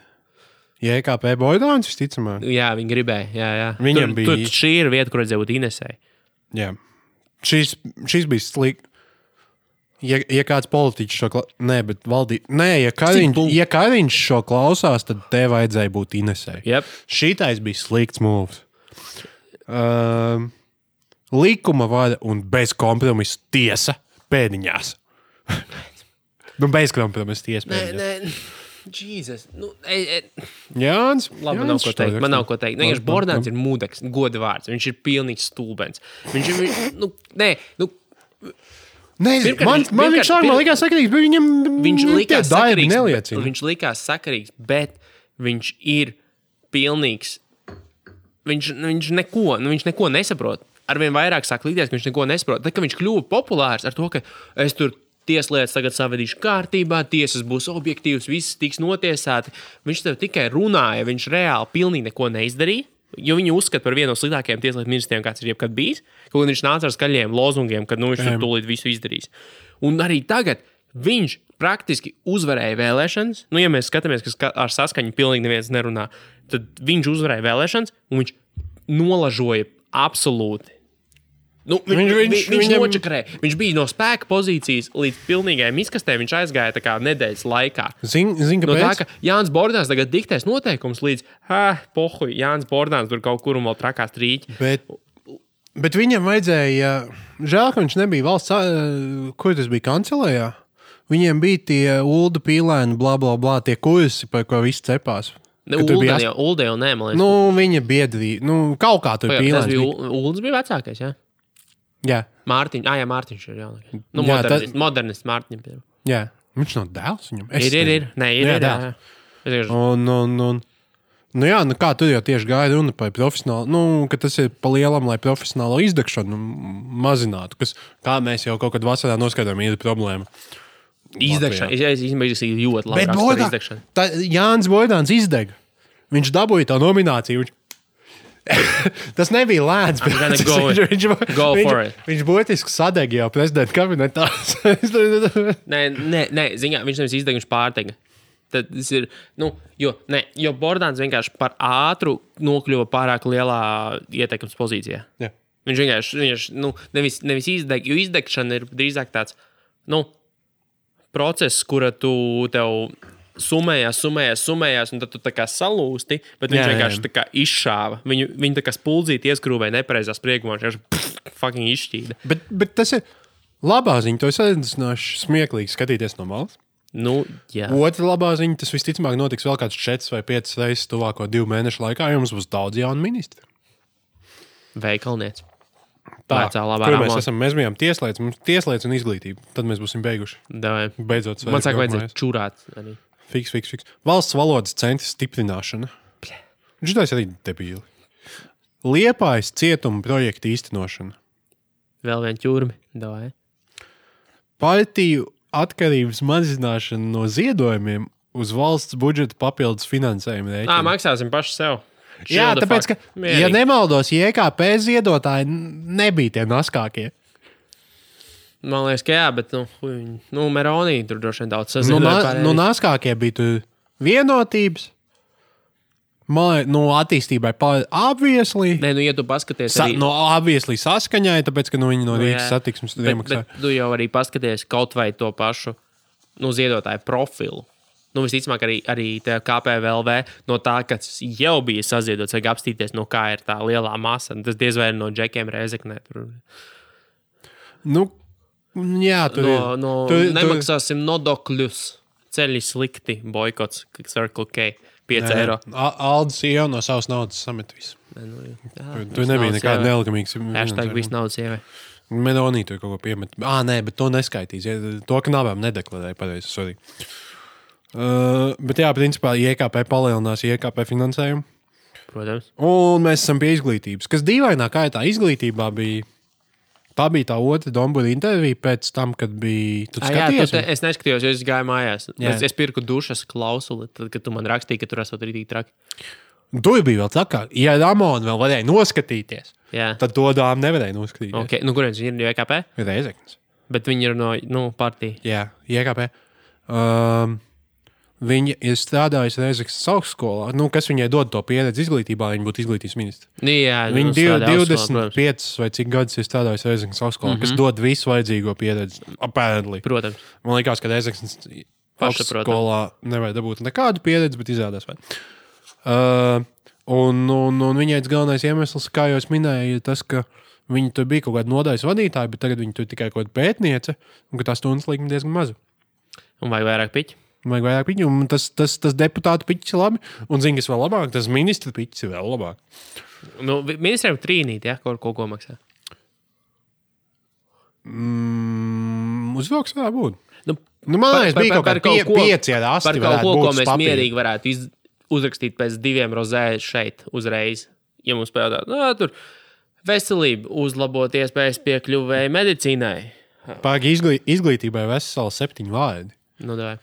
JKP Boidāns, visticamāk. Jā, viņi gribēja. Jā, jā. Viņam tur, bija- Tur, šī ir vieta, kur redzēja būt Inesai. Jā. Šis, šis bija slikts. Ja, ja kāds politiķis šo klausās, nē, bet valdība, nē, ja Kariņš, ja Kariņš šo klausās, tad te vajadzēja būt Inesai. Yep. Šitais bija slikts mūvs. Um, likuma vara un bez kompromisa tiesa pēdiņās. (laughs) nu, bez kompromisa tiesa pēdiņās. nē. (laughs) Jēzus. Nu, e, e, Jānis, labi, man nav ko teikt. Man nav ko teikt. Vienkārši Bordāns ir mūdeks, goda vārds. Viņš ir pilnīgs stulbens. Viņš ir. Nu, nē, nu, Nezinu, Pirmkārt, man, viņš- man viņš sākumā likās sakarīgs, bet viņam viņš likās sakarīgs. neliecina. bet- Viņš likās sakarīgs, bet viņš ir pilnīgs. Viņš, viņš, neko, nu, viņš neko nesaprot. Arvien vairāk sāk likties, ka viņš neko nesaprot. Tad, kad viņš kļuva populārs ar to, ka es tur tieslietas tagad savedīšu kārtībā, tiesas būs objektīvas, viss tiks notiesāti. Viņš tev tikai runāja, viņš reāli pilnīgi neko neizdarīja. Jo viņu uzskata par vienu no sliktākajiem tieslietu ministriem, kāds ir jebkad bijis. Kaut gan viņš nāca ar skaļiem lozungiem, ka nu, viņš tur tūlīt visu izdarīs. Un arī tagad viņš praktiski uzvarēja vēlēšanas. Nu, ja mēs skatāmies, ka ska- ar saskaņu pilnīgi neviens nerunā, tad viņš uzvarēja vēlēšanas un viņš nolažoja absolūti. Nu, viņš, Viņš- viņš, viņš- viņš, viņam- nočakarēja. viņš bija no spēka pozīcijas līdz pilnīgajai izkastē. Viņš aizgāja tā kā nedēļas laikā. Zini, zin, No tā, ka Jānis Bordāns tagad diktēs noteikumus līdz, ah, pohuj, Jānis Bordāns tur kaut kur un vēl trakās trīķi. Bet, bet viņam vajadzēja, žēl, ka viņš nebija valsts, kur tas bija kancelējā. Viņiem bija tie ulu pīlēni, bla, bla, bla, tie kursi, par ko viss cepās. Ast- jau, Ulde jau nē, man liekas. Nu, viņa biedrīja, nu, kaut kā tur bija tas bija. Ulds bija vecākais, jā? Jā, Mārtiņš, ah, jā, Mārtiņš ir jaunākais. Nu, Jā, modernists, modernists Mārtiņš. jā. Viņš nav dēls viņam. Es Ir, ir, ir. Nē, ir, Jā, ir. Jā, jā. Vienkārši- Un, un, un, nu jā, nu kā tur jau tieši gāja runa par profesionālu, nu, ka tas ir pa lielam, lai profesionālo izdegšanu mazinātu, kas, kā mēs jau kaut kad vasarā noskaidrojām, ir problēma. Izdegšana. Es izdarīju ļoti labi. Izdegšanu. tā, Jānis Boidāns izdega. Viņš dabūja to nomināciju. Viņš... (laughs) Tas nebija lēns. (laughs) viņš, viņš, viņš, for it. viņš būtiski sadegīja jau prezidenta kabinetā. (laughs) Nē, nē, nē ziņā, viņš nevis izdega, viņš pārteiga. Tad tas ir. Nu, jo, ne, jo Bordāns vienkārši par ātru nokļuva pārāk lielā ietekmes pozīcijā. Jā. Viņš vienkārši, viņš, nu, nevis, nevis izdeg, jo izdegšana ir drīzāk tāds nu, process, kura tu tev summējās, summējās, summējās, un tad tu tā kā salūsti, bet viņš Jā, vienkārši jā. tā kā izšāva. Viņu, viņu tā kā spuldzīti ieskrūvēja nepareizā spriegumā, viņš vienkārši fucking izšķīda. bet, bet tas ir labā ziņa. To es aizsināšu smieklīgi skatīties no malas. Nu, jā. Otra labā ziņa, tas visticamāk notiks vēl kāds 4 vai 5 reizes tuvāko divu mēnešu laikā, jo mums būs daudz jaunu ministru. Veikalnieks. Tā, Vecā labā kur mēs Ramona. esam? Mēs bijām tieslietas, mums tieslietas un izglītība. Tad mēs būsim beiguši. Davai. Beidzot, Man saka, vajadzēja čurāt. Arī. Fiks, fiks, fiks. Valsts valodas centra stiprināšana. Žinās arī debīli. Liepājas cietuma projekta īstenošana. Vēl viena. Davai. Partiju atkarības mazināšana no ziedojumiem uz valsts budžeta papildus finansējumu rēķina. maksāsim paši sev. Jā, tāpēc, ka, fuck. ja Mierīgi. nemaldos, IKP ziedotāji nebija tie naskākie. Man liekas, ka jā, bet, nu, nu Meronī tur droši vien daudz Nu, sazināja. na, nu, naskākie bija tur vienotības. Man nu, attīstībai apvieslī. Nē, nu, ja tu paskaties, Sa, arī, no apvieslī saskaņai, tāpēc, ka nu, viņi no Nu, Rīgas jā. satiksmes bet tu jau arī paskaties kaut vai to pašu nu, ziedotāju profilu. Nu, visticamāk, arī, arī KPVLV no tā, kas jau bija saziedots, vajag apstīties, no kā ir tā lielā masa. Tas diez vai ir no džekiem reizeknē. Tur, Nu, jā, tur no, ir. no, Tur- tur- nemaksāsim nodokļus. Ceļi slikti, boikots, Circle K, 5 Nē, eiro. Aldis jau no savas naudas samet visu. Nē, nu, jā, Tur, tur nebija nekāda nelikumīga. Hashtag viss naudas sievai. Melonī tur kaut ko piemet. Ah, nē, bet to neskaitīs. Ja, to, ka nabām nedeklarēja pareizi. Uh, bet jā, principā IKP palielinās IKP finansējumu. Protams. Un mēs esam pie izglītības. Kas dīvainā kārtā izglītībā bija. Tā bija tā otra Dombūra intervija pēc tam, kad bija. Tu Ah, jā, tu, te, es neskatījos, jo es gāju mājās. Jā. Es, es pirku dušas klausuli, tad, kad tu man rakstīji, ka tur esat tik traki. Tur bija vēl trakāk. Ja Ramona vēl varēja noskatīties, Jā, tad to dāmu nevarēja noskatīties. okay. nu, kurienes viņi ir no EKP? Reizeknis. Bet viņi ir no nu, partijas. Jā, IKP. Um, Viņa ir strādājusi Reizeknas augstskolā. Nu, kas viņai dod to pieredzi izglītībā, viņa būtu izglītības ministrs. Nu, jā, Viņa div, strādā augstskolā, 25 vai cik gadus ir strādājusi Reizeknas augstskolā, mm -hmm. kas dod visu vajadzīgo pieredzi. Apparently. Protams. Man liekas, ka Reizeknas augstskolā nevajag dabūt nekādu pieredzi, bet izrādās. Vai. Uh, un, un, un viņai tas galvenais iemesls, kā jau es minēju, ir tas, ka viņa tur bija kaut kāda nodaļas vadītāja, bet tagad viņa tur tikai kaut kāda pētniece, un ka tās stundas likme diezgan maza. Un vajag vairāk piķi. Vajag vairāk piņu, un tas, tas, tas deputātu piņķis ir labi. Un zini, kas vēl labāk, tas ministra piņķis ir vēl labāk. Nu, ministriem trīnīt, ja kaut ko, ko maksā. Mm, uzvilks varētu būt. Nu, Nu, man liekas, bija kaut kādi pie, pieci asti. Par kaut ko, ko mēs papīra. mierīgi varētu iz, uzrakstīt pēc diviem rozēm šeit, uzreiz. Ja mums pajautā, no, tur veselība, uzlabot iespējas piekļuvēji medicīnai. Izglī, izglītībai veseli septiņi vārdi. Nu, davai.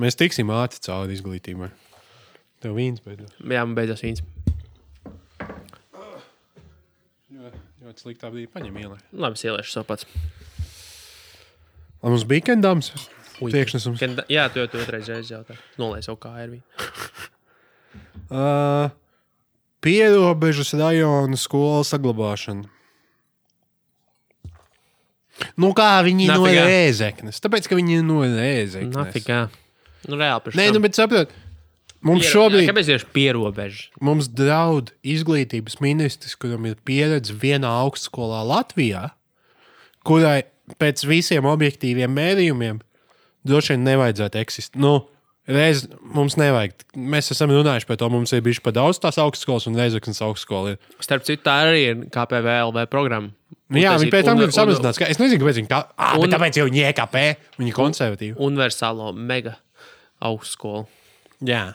Mēs tiksim ātri cauri izglītībai. Tev viens beidzot. Jā, man beidzas viens. Ļoti sliktā brīdī paņem ielai. Labi, es ieliešu savu pats. Lai mums bija kendāms. Priekšnesums. Kad, jā, tu jau tu otrais reizes jautāji. Nolaiž savu kāju ar viņu. (laughs) Uh, pierobežas rajona skolu saglabāšana. Nu, kā viņi ir no rēzeknes? Tāpēc, ka viņi ir no rēzeknes. Nafigā. Nu, reāli priekš Nē, tam. nu, bet saprot, mums Piero- šobrīd, Kāpēc tieši pierobežas? mums draud izglītības ministrs, kuram ir pieredze vienā augstskolā Latvijā, kurai pēc visiem objektīviem mērījumiem droši vien nevajadzētu eksistēt. Nu, reiz mums nevajag. Mēs esam runājuši par to, mums ir bijuši par daudz tās augstskolas un reizeknas augstskola. Ir. Starp citu, tā arī ir KPVLV programma. Nu, jā, viņi pēc tam Un- grib samazināt. ska- Es nezinu, kāpēc viņi tā. Ah, un- bet tāpēc jau viņi ir EKP, viņi ir konservatīvi. Universālo mega augstskolu. Jā.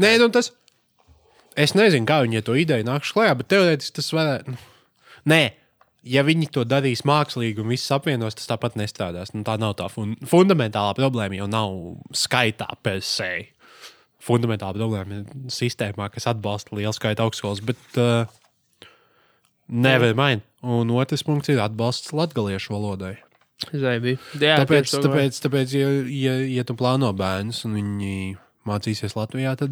Nē, nu tas. Es nezinu, kā viņi to ideju nāks klajā, bet teorētiski tas varētu. nu, Nē, ja viņi to darīs mākslīgi un viss apvienos, tas tāpat nestrādās. Nu, tā nav tā fun fundamentālā problēma. Jau nav skaitā per se. Fundamentāla problēma ir sistēmā, kas atbalsta lielu skaitu augstskolas, bet uh, nevar mainīt. Un otrs punkts ir atbalsts latgaliešu valodai. Zvaigznes. Jā, Tāpēc, gribēju. tāpēc, tāpēc ja, ja, ja tu plāno bērnus un viņi mācīsies Latvijā, tad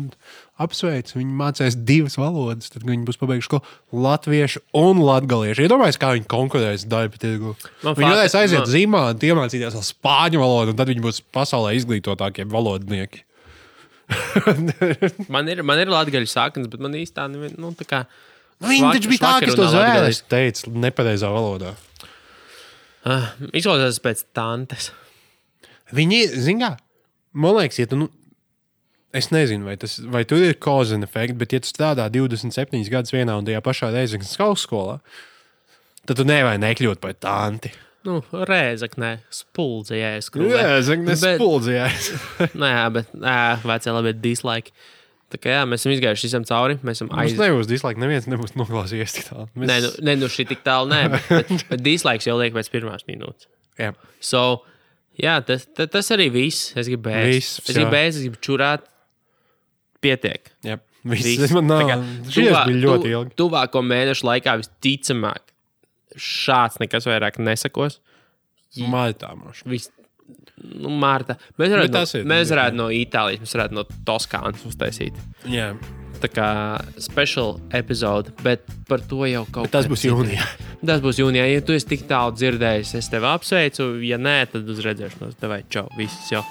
apsveic. Viņi mācīs divas valodas, tad viņi būs pabeiguši skolu latviešu un latviešu. Iedomājieties, kā viņi konkurēs darba tirgu. Man Viņi varēs aiziet man- zīmā un iemācīties vēl spāņu valodu, un tad viņi būs pasaulē izglītotākie valodnieki. (laughs) (laughs) Man ir, man ir latgaļu saknes, bet man īstenībā nu, tā kā. Viņi švak- taču bija tā, kas to zvēres latgaliski. teica nepareizā valodā. Ah, Izklausās pēc tantes. Viņi, zināmā man liekas, ja tu, nu, es nezinu, vai, tas, vai tur ir kozina efekts, bet, ja tu strādā 27 gadus vienā un tajā pašā reizē skolā, tad tu nevari nekļūt par tanti. Nu, rēzaknē, skrūvēju. Jā, ir puldzējis. Nē, bet nē, vecā labi dislike. Tā kā jā, mēs esam izgājuši visam cauri. Mēs esam Mums aiz... nebūs dislike, neviens nebūs noklausījies tik tālu. Mēs... Nē, nu, nē, nu šī tik tālu, nē, bet, (laughs) bet, dislikes jau liek pēc pirmās minūtes. Jā. So, jā, tas, tas, tas arī viss. Es gribu bēst. Viss, es gribu bēst, es gribu čurāt. Pietiek. Jā. Viss, Viss. tas man nav. Kā tuvā- bija ļoti tu- ilgi. Tuvāko mēnešu laikā visticamāk, šāds nekas vairāk nesakos. Martā mums. Nu, Mārta. Mēs varētu, tas no, ir- mēs varētu no Itālijas, mēs varētu no Toskānas uztaisīt. Jā. Tā kā special epizode, bet par to jau kaut Tas kad būs jūnijā. (laughs) Tas būs jūnijā. Ja tu esi tik tālu dzirdējis, es tevi apsveicu. Ja nē, tad uz redzēšanos. Tev vai čau, viss jau.